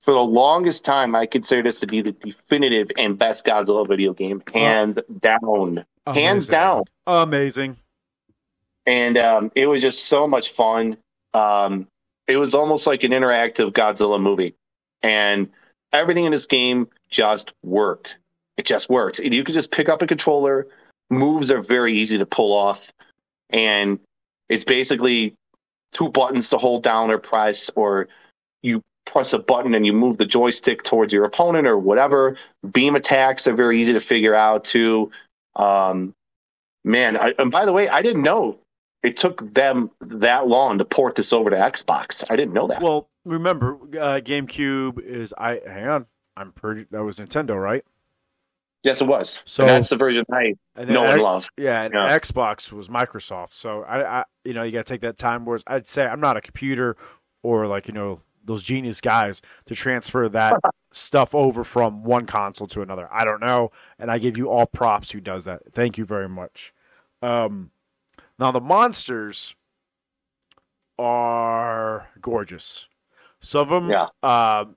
For the longest time, I consider this to be the definitive and best Godzilla video game, hands down, hands Amazing. down. Amazing. And um, it was just so much fun. Um, it was almost like an interactive Godzilla movie, and everything in this game just worked. It just worked. You could just pick up a controller. Moves are very easy to pull off, and it's basically two buttons to hold down or press, or you press a button and you move the joystick towards your opponent or whatever. Beam attacks are very easy to figure out too. Um, man, I, and by the way, I didn't know it took them that long to port this over to Xbox. I didn't know that. Well, remember, uh, GameCube is I. Hang on, I'm pretty. That was Nintendo, right? yes, it was. So- and that's the version I And know and love. Yeah, and Yeah. Xbox was Microsoft. So I, I you know, you got to take that time. Whereas I'd say I'm not a computer or like you know those genius guys to transfer that [laughs] stuff over from one console to another. I don't know, and I give you all props who does that. Thank you very much. Um, now the monsters are gorgeous. Some of them, Yeah. um,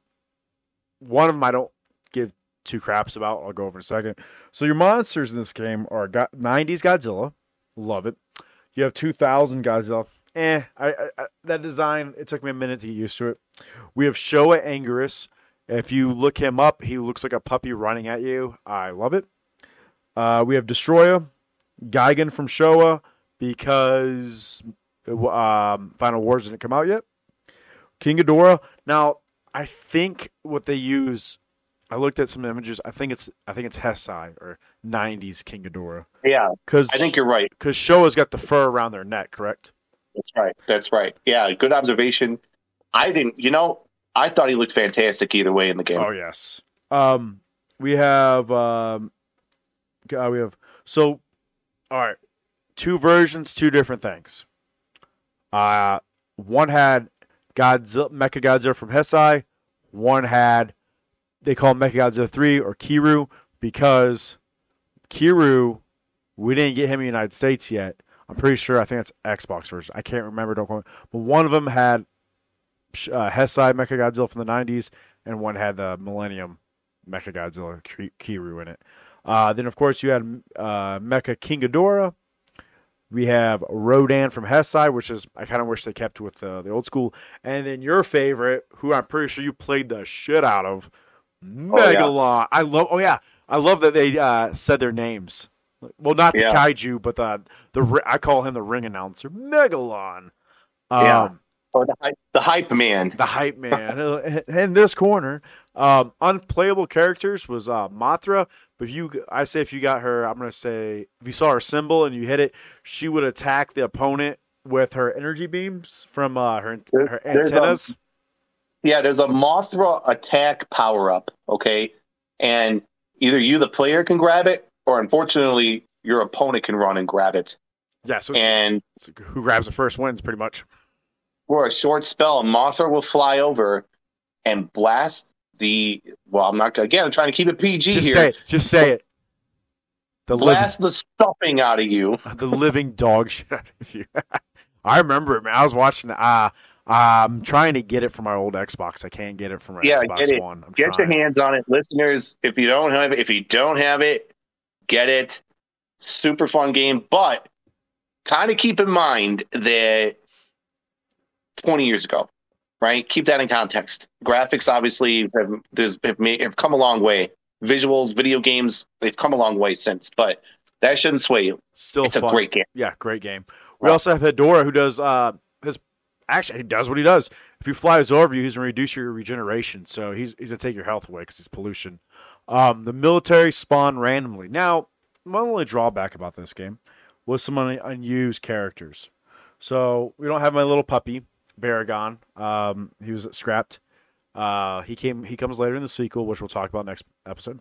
one of them I don't give two craps about. I'll go over in a second. So your monsters in this game are go- 90s Godzilla, love it. You have 2000 Godzilla. Eh, I, I, I, that design it took me a minute to get used to it. We have Showa Anguirus. If you look him up, he looks like a puppy running at you. I love it. Uh, we have Destroyer, Gigan from Showa because um, Final Wars didn't come out yet. King Ghidorah. Now, I think what they use. I looked at some images. I think it's I think it's Heisei or '90s King Ghidorah Yeah, because I think you're right. because Showa's got the fur around their neck, correct? That's right. That's right. Yeah, good observation. I didn't. You know, I thought he looked fantastic either way in the game. Oh yes. Um, we have um, Uh, we have so, all right, two versions, two different things. Uh, one had Godzilla, Mecha Godzilla from Heisei. One had they call Mecha Godzilla three or Kiryu because Kiryu we didn't get him in the United States yet. I'm pretty sure. I think it's Xbox version. I can't remember. Don't quote. But one of them had uh, Heisei Mecha Godzilla from the '90s, and one had the Millennium Mecha Godzilla Ki- Kiryu in it. Uh, then, of course, you had uh, Mecha King Ghidorah. We have Rodan from Heisei, which is I kind of wish they kept with uh, the old school. And then your favorite, who I'm pretty sure you played the shit out of, Megalon. I love. Oh yeah, I love that they uh, said their names. Well, not the Yeah. kaiju, but the the I call him the ring announcer, Megalon. Um, Yeah. Or the hype, the hype man. the hype man [laughs] in this corner. Um, unplayable characters was uh, Mothra, but if you, I say if you got her, I'm gonna say if you saw her symbol and you hit it, she would attack the opponent with her energy beams from uh, her There- her there's, um, antennas. Yeah, there's a Mothra attack power up, okay? And either you, the player, can grab it, or unfortunately, your opponent can run and grab it. yeah, so it's, And it's who grabs the first wins, pretty much. For a short spell, Mothra will fly over and blast the. Well, I'm not again. I'm trying to keep it PG Just here. say it. Just say it. The living, the stuffing out of you. [laughs] the living dog shit out of you. [laughs] I remember it, man. I was watching. Uh, I'm trying to get it from my old Xbox. I can't get it from my Yeah, Xbox get. One. I'm Get trying. your hands on it, listeners. If you don't have it, if you don't have it, get it. Super fun game, but kind of keep in mind that 20 years ago, right? Keep that in context. Graphics obviously have, there's, have, made, have come a long way. Visuals, video games, they've come a long way since, but that shouldn't sway you. Still It's fun. a great game. Yeah, great game. We also have Hedorah, who does uh his actually he does what he does. If he flies over you, he's gonna reduce your regeneration. So he's he's gonna take your health away because he's pollution. Um, the military spawn randomly. Now, my only drawback about this game was some un- unused characters. So we don't have my little puppy Baragon. Um, he was scrapped. Uh, he came. He comes later in the sequel, which we'll talk about next episode.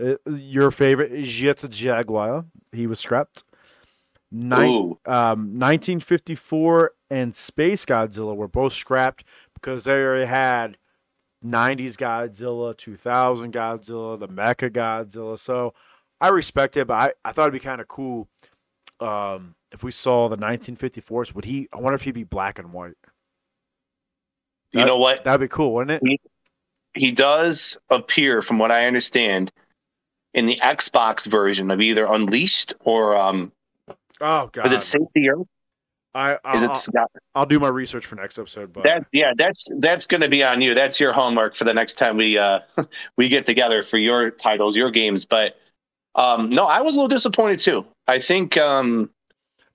Uh, your favorite Jet Jaguar. He was scrapped. Nine, Ooh. um, 1954 and Space Godzilla were both scrapped because they already had 90s Godzilla, 2000 Godzilla, the Mecha Godzilla. So I respect it, but I, I thought it'd be kind of cool um, if we saw the 1954s. Would he? I wonder if he'd be black and white. You know what? That'd be cool, wouldn't it? he does appear, from what I understand, in the Xbox version of either Unleashed or um, Oh God! is it Save the Earth? I I'll, it Scott? I'll do my research for next episode. But That yeah, that's that's going to be on you. That's your homework for the next time we uh [laughs] we get together for your titles, your games. But um no, I was a little disappointed too. I think um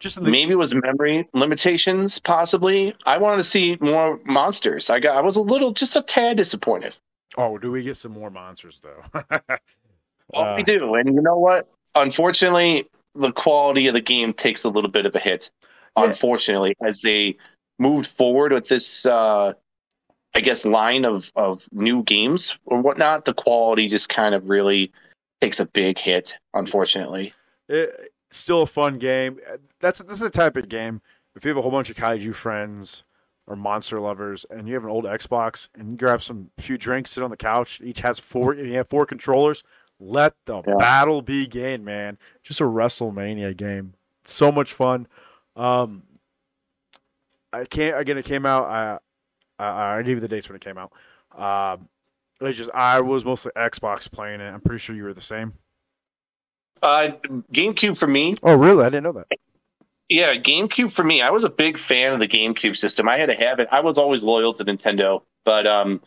just the, maybe it was memory limitations, possibly. I wanted to see more monsters. I got I was a little just a tad disappointed. oh, do we get some more monsters though? Well, [laughs] Uh, we do, and you know what? Unfortunately, the quality of the game takes a little bit of a hit. Yeah. Unfortunately, as they moved forward with this, uh, I guess, line of of new games or whatnot, the quality just kind of really takes a big hit. Unfortunately, it, still a fun game. That's this is the type of game. If you have a whole bunch of kaiju friends or monster lovers, and you have an old Xbox, and you grab some few drinks, sit on the couch, each has four. and You have four controllers. Let the Yeah. battle begin, man! Just a WrestleMania game. So much fun. Um, I can't again. It came out. I I, I gave you the dates when it came out. Um, it's just I was mostly Xbox playing it. I'm pretty sure you were the same. Uh, GameCube for me, Oh, really? I didn't know that. yeah, GameCube for me. I was a big fan of the GameCube system. I had to have it. I was always loyal to Nintendo, but um,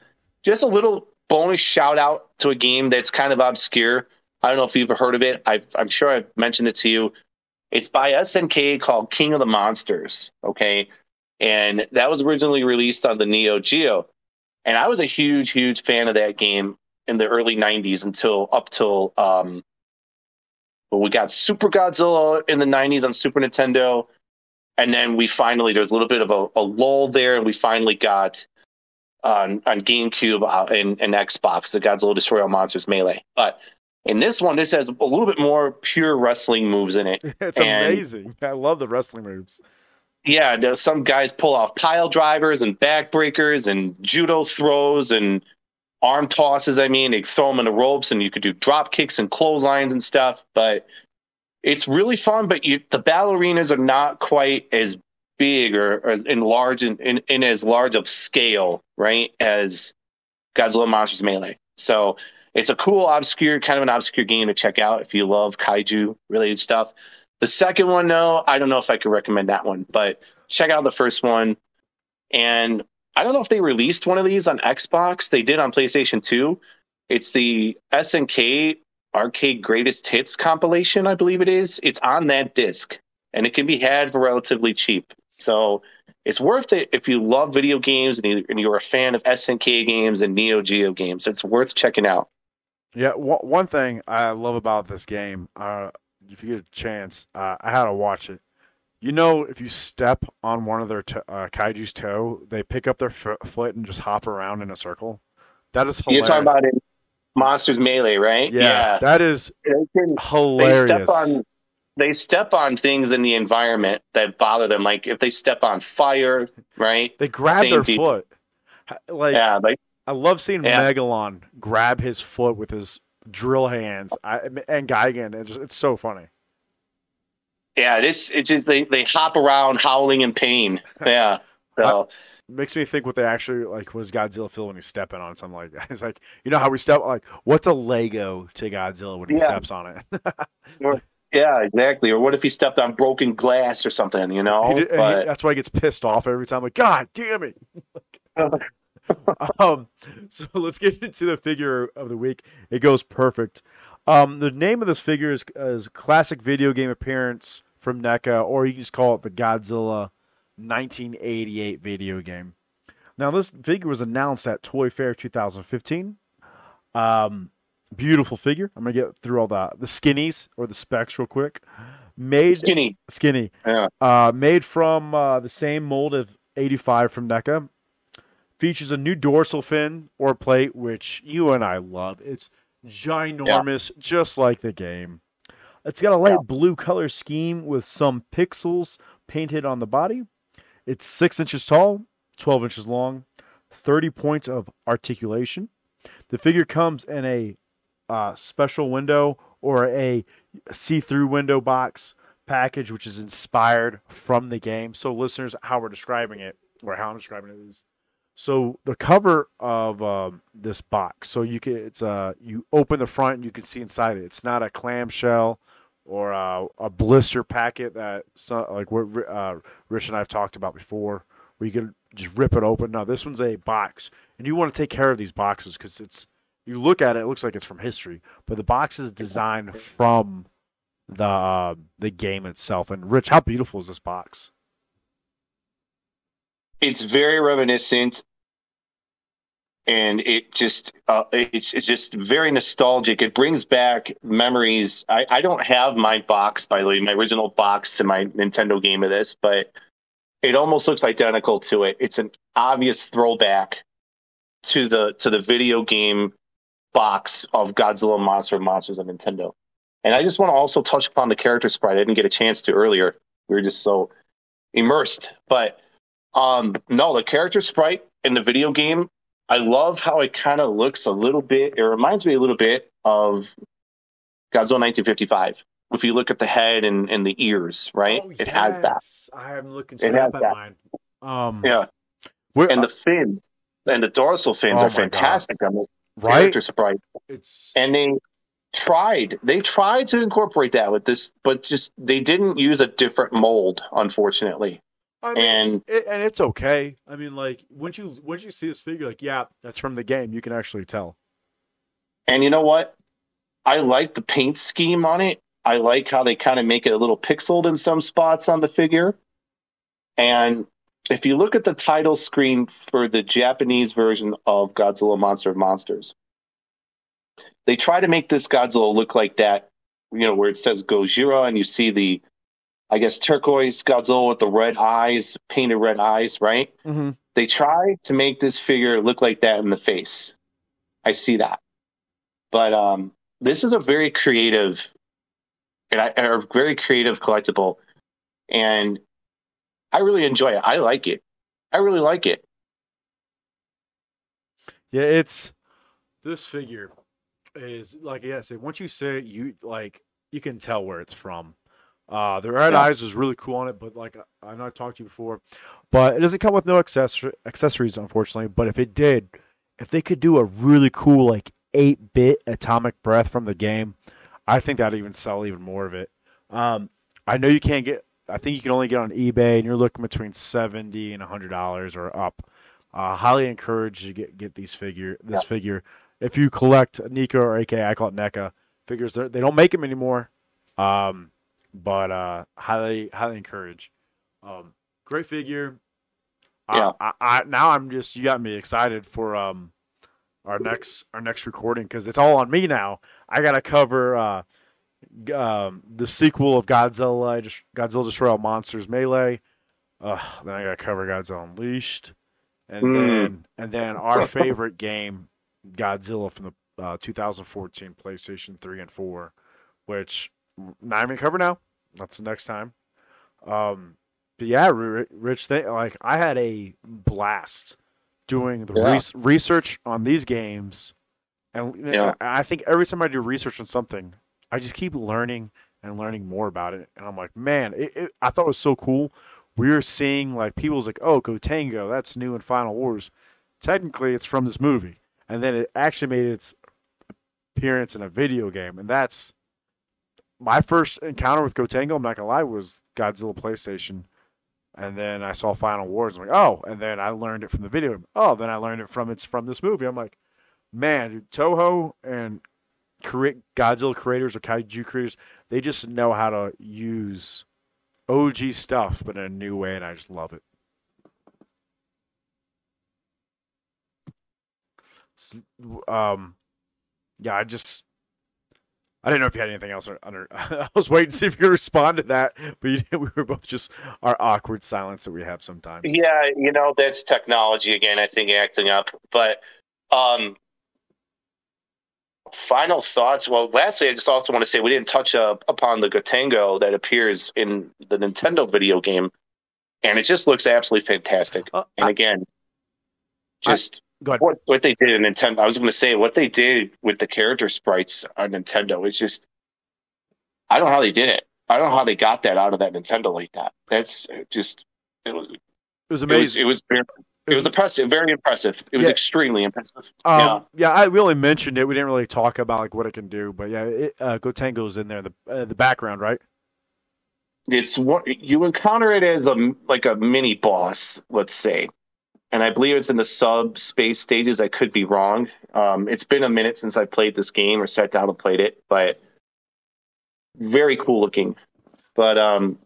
just a little bonus shout out to a game that's kind of obscure. I don't know if you've heard of it. I've, I'm sure I've mentioned it to you. It's by SNK called King of the Monsters. Okay, and that was originally released on the Neo Geo, and I was a huge, huge fan of that game in the early '90s until up till um, well, we got Super Godzilla in the 90s on Super Nintendo. And then we finally, there's a little bit of a, a lull there, and we finally got on, on GameCube uh, and, and Xbox, the Godzilla Destroy All Monsters Melee. But In this one, this has a little bit more pure wrestling moves in it. [laughs] It's And- amazing. I love the wrestling moves. Yeah, some guys pull off pile drivers and backbreakers and judo throws and arm tosses. I mean, they throw them in the ropes, and you could do drop kicks and clotheslines and stuff. But it's really fun. But you, the ballerinas are not quite as big or, or in large in, in, in as large of scale, right, as Godzilla Monsters Melee. So it's a cool, obscure, kind of an obscure game to check out if you love kaiju related stuff. The second one, though, I don't know if I could recommend that one, but check out the first one. And I don't know if they released one of these on Xbox. They did on PlayStation 2. It's the SNK Arcade Greatest Hits compilation, I believe it is. It's on that disc, and it can be had for relatively cheap. So it's worth it if you love video games and you- and you're a fan of SNK games and Neo Geo games. It's worth checking out. Yeah, one one thing I love about this game, uh, if you get a chance, uh, I had to watch it. You know, if you step on one of their to- uh, kaiju's toe, they pick up their f- foot and just hop around in a circle. That is You're talking about in Monsters Melee, right? yes, that is Yeah. They can- they step on they step on things in the environment that bother them like if they step on fire right They grab Same their foot. Like yeah like I love seeing Yeah. Megalon grab his foot with his drill hands I, and Gigan. It's it's so funny. Yeah this it just they they hop around howling in pain [laughs] yeah so makes me think what they actually like was Godzilla feel when he's stepping on something like that. [laughs] It's like you know how we step like what's a Lego to Godzilla when he Yeah. steps on it. [laughs] yeah exactly or what if he stepped on broken glass or something you know did- and he- that's why he gets pissed off every time. Like God damn it. um, so let's get into the figure of the week. It goes perfect. Um, the name of this figure is, is classic video game appearance from NECA, or you can just call it the Godzilla 1988 video game. Now, this figure was announced at Toy Fair 2015. Um, beautiful figure. I'm gonna get through all the the skinnies or the specs real quick. Made skinny skinny. Yeah. Uh, made from uh, the same mold of 85 from NECA. Features a new dorsal fin or plate, which you and I love. It's ginormous, just like the game. It's got a light blue color scheme with some pixels painted on the body. It's six inches tall, 12 inches long, 30 points of articulation. The figure comes in a uh, special window or a see through window box package, which is inspired from the game. So, listeners, how we're describing it, or how I'm describing it, is so the cover of um, this box. So you can it's uh you open the front and you can see inside it. It's not a clamshell or a, a blister packet that some, like what uh, Rich and I've talked about before, where you can just rip it open. No, this one's a box, and you want to take care of these boxes because it's you look at it, it looks like it's from history, but the box is designed from the uh, the game itself. And Rich, how beautiful is this box? it's very reminiscent and it just uh, it's, it's just very nostalgic. It brings back memories. I, I don't have my box by the way my original box to my nintendo game of this but it almost looks identical to it. It's an obvious throwback to the to the video game box of godzilla monster monsters on nintendo. And i just want to also touch upon the character sprite. I didn't get a chance to earlier. We were just so immersed. But um, no, the character sprite in the video game, I love how it kind of looks a little bit. It reminds me a little bit of Godzilla 1955. If you look at the head and, and the ears, right? Oh, it has that. I'm looking straight up at that. mine. Um, Yeah. where- And the fins and the dorsal fins Oh are my fantastic on the right? character sprite. It's And they tried, they tried to incorporate that with this, but just they didn't use a different mold, unfortunately. I mean, And it, and it's okay. I mean, like once you once you see this figure, like yeah, that's from the game. You can actually tell. And you know what? I like the paint scheme on it. I like how they kind of make it a little pixeled in some spots on the figure. And if you look at the title screen for the Japanese version of Godzilla Monster of Monsters, they try to make this Godzilla look like that, you know, where it says Gojira and you see the, I guess, turquoise Godzilla with the red eyes, painted red eyes, right? Mm-hmm. they try to make this figure look like that in the face. I see that. But um this is a very creative and I, a very creative collectible, and I really enjoy it. I like it. I really like it. Yeah, it's this figure is like yeah, said, once you say it, you like you can tell where it's from. Uh, the red Yeah. eyes was really cool on it, but like I know I talked to you before, but it doesn't come with no accessor- accessories, unfortunately. But if it did, if they could do a really cool like eight bit atomic breath from the game, I think that'd even sell even more of it. Um, I know you can't get. I think you can only get on eBay, and you're looking between seventy and hundred dollars or up. Uh, highly encourage you to get get these figure this figure. If you collect Nico or AK, I call it NECA figures. They don't make them anymore, um, but uh, highly highly encourage. Um, great figure. Yeah. I, I, I, now I'm just you got me excited for um our next our next recording because it's all on me now. I gotta cover uh, um, the sequel of Godzilla, just Godzilla Destroy All Monsters Melee. Uh, then I gotta cover Godzilla Unleashed, and Mm. then and then our [laughs] favorite game, Godzilla from the uh, 2014 PlayStation 3 and 4, which not even gonna cover now. That's the next time. Um, but yeah, Rich, th- like I had a blast doing the Yeah. res- research on these games, and Yeah. I think every time I do research on something, I just keep learning and learning more about it, and I'm like, man, it, it, I thought it was so cool. We were seeing like people's like, oh, Gotengo, that's new in Final Wars. Technically, it's from this movie, and then it actually made its appearance in a video game, and that's my first encounter with Gotengo. I'm not gonna lie, was Godzilla PlayStation, and then I saw Final Wars. I'm like, oh, and then I learned it from the video. Oh, then I learned it from it's from this movie. I'm like, man, dude, Toho and Godzilla creators or kaiju creators, they just know how to use OG stuff, but in a new way, and I just love it. Um, yeah, I just I didn't know if you had anything else under. [laughs] I was waiting to see if you could respond to that, but you didn't. [laughs] we were both just our awkward silence that we have sometimes. Yeah, you know, that's technology again, I think, acting up. But um final thoughts. Well, lastly, I just also want to say we didn't touch uh, upon the Gotengo that appears in the Nintendo video game, and it just looks absolutely fantastic. Uh, And I- again, just go ahead. what what they did in Nintendo. I was going to say what they did with the character sprites on Nintendo. It's just I don't know how they did it. I don't know how they got that out of that Nintendo like that. That's just it was It was it was amazing. it was very, it was impressive, very impressive. It was Yeah. extremely impressive. Um, yeah, yeah, I, we only mentioned it. We didn't really talk about like what it can do, but yeah, it, uh, Gotengo's in there, in the uh, the background, right? it's what you encounter it as a like a mini boss, let's say, and I believe it's in the subspace stages. I could be wrong. Um, it's been a minute since I played this game or sat down and played it, but very cool looking. But um,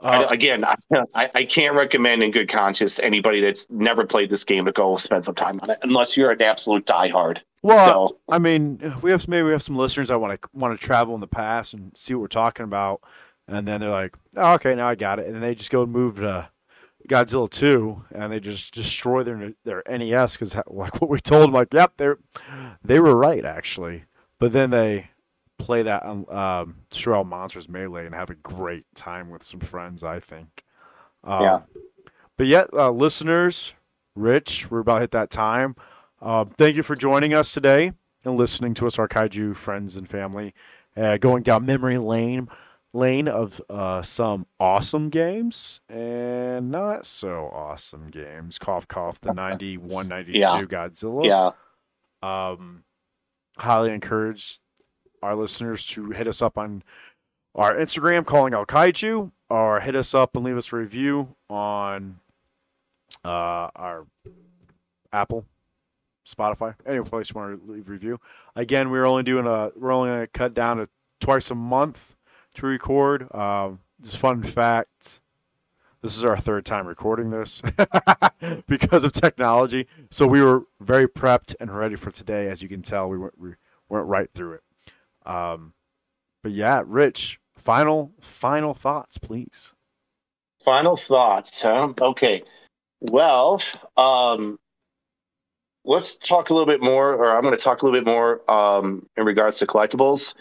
I, Uh, again, I, [laughs] I I can't recommend in good conscience anybody that's never played this game to go spend some time on it, unless you're an absolute diehard. well, so I mean, we have maybe we have some listeners that want to want to travel in the past and see what we're talking about, and then they're like, oh, "Okay, now I got it," and then they just go and move to Godzilla two, and they just destroy their their NES because like [laughs] what we told them, like, "Yep, they they were right actually," but then they play that um, um, Destroy All Monsters Melee and have a great time with some friends. I think. Um, Yeah. But yet, uh, listeners, Rich, we're about to hit that time. Uh, thank you for joining us today and listening to us, our kaiju friends and family, uh, going down memory lane lane of uh, some awesome games and not so awesome games. Cough, cough. The [laughs] 91, 92 Yeah. Godzilla. yeah, Um, highly encourage our listeners to hit us up on our Instagram, calling out kaiju, or hit us up and leave us a review on uh, our Apple, Spotify, any place you want to leave review. Again, we're only doing a we're only going to cut down to twice a month to record. Um, just fun fact. This is our third time recording this [laughs] because of technology. So we were very prepped and ready for today. As you can tell, we went, we went right through it. Um, but yeah, Rich, final final thoughts, please. Final thoughts, huh? Okay. Well, um, let's talk a little bit more, or I'm going to talk a little bit more um, in regards to collectibles.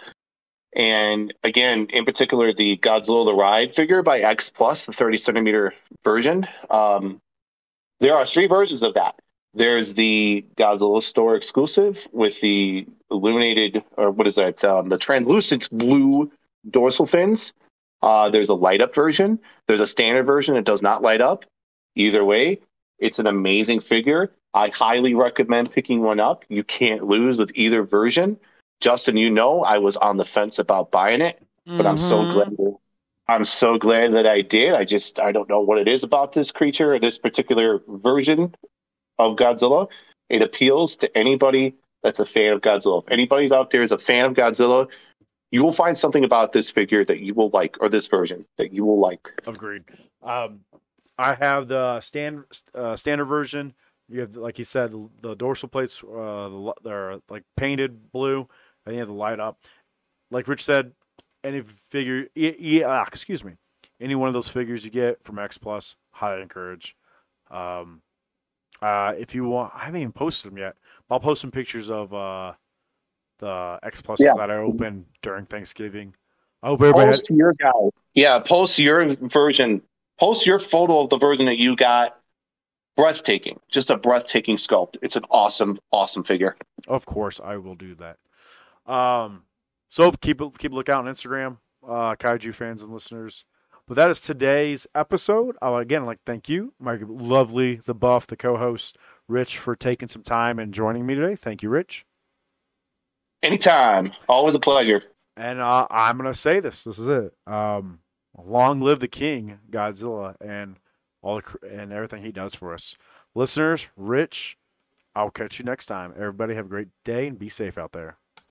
And again, in particular, the Godzilla the Ride figure by X Plus, the 30 centimeter version. Um, there are three versions of that. There's the Godzilla store exclusive with the illuminated, or what is that? Um, the translucent blue dorsal fins. Uh, there's a light up version. There's a standard version that does not light up. Either way, it's an amazing figure. I highly recommend picking one up. You can't lose with either version. Justin, you know I was on the fence about buying it, but I'm so Mhm. glad. that- I'm so glad that I did. I just I don't know what it is about this creature or this particular version of Godzilla. It appeals to anybody that's a fan of Godzilla. If anybody's out there is a fan of Godzilla, you will find something about this figure that you will like, or this version that you will like. Agreed. Um, I have the stand uh, standard version. You have, like you said, the, the dorsal plates. Uh, they're like painted blue, and you have the light up. Like Rich said, any figure, e- e- ah, excuse me, any one of those figures you get from X Plus, highly encourage. Um, uh, if you want, I haven't even posted them yet. But I'll post some pictures of uh, the X Plus Yeah. that I opened during Thanksgiving. I hope everybody had, Post your guy. Yeah, post your version. Post your photo of the version that you got. Breathtaking. Just a breathtaking sculpt. It's an awesome, awesome figure. Of course, I will do that. Um, so keep keep a lookout on Instagram, uh, kaiju fans and listeners. But that is today's episode. Uh, again, like thank you, my lovely the buff, the co-host, Rich, for taking some time and joining me today. Thank you, Rich. Anytime. Always a pleasure. And uh, I'm gonna say this. This is it. Um, long live the king, Godzilla, and all the, and everything he does for us, listeners. Rich, I'll catch you next time. Everybody have a great day and be safe out there.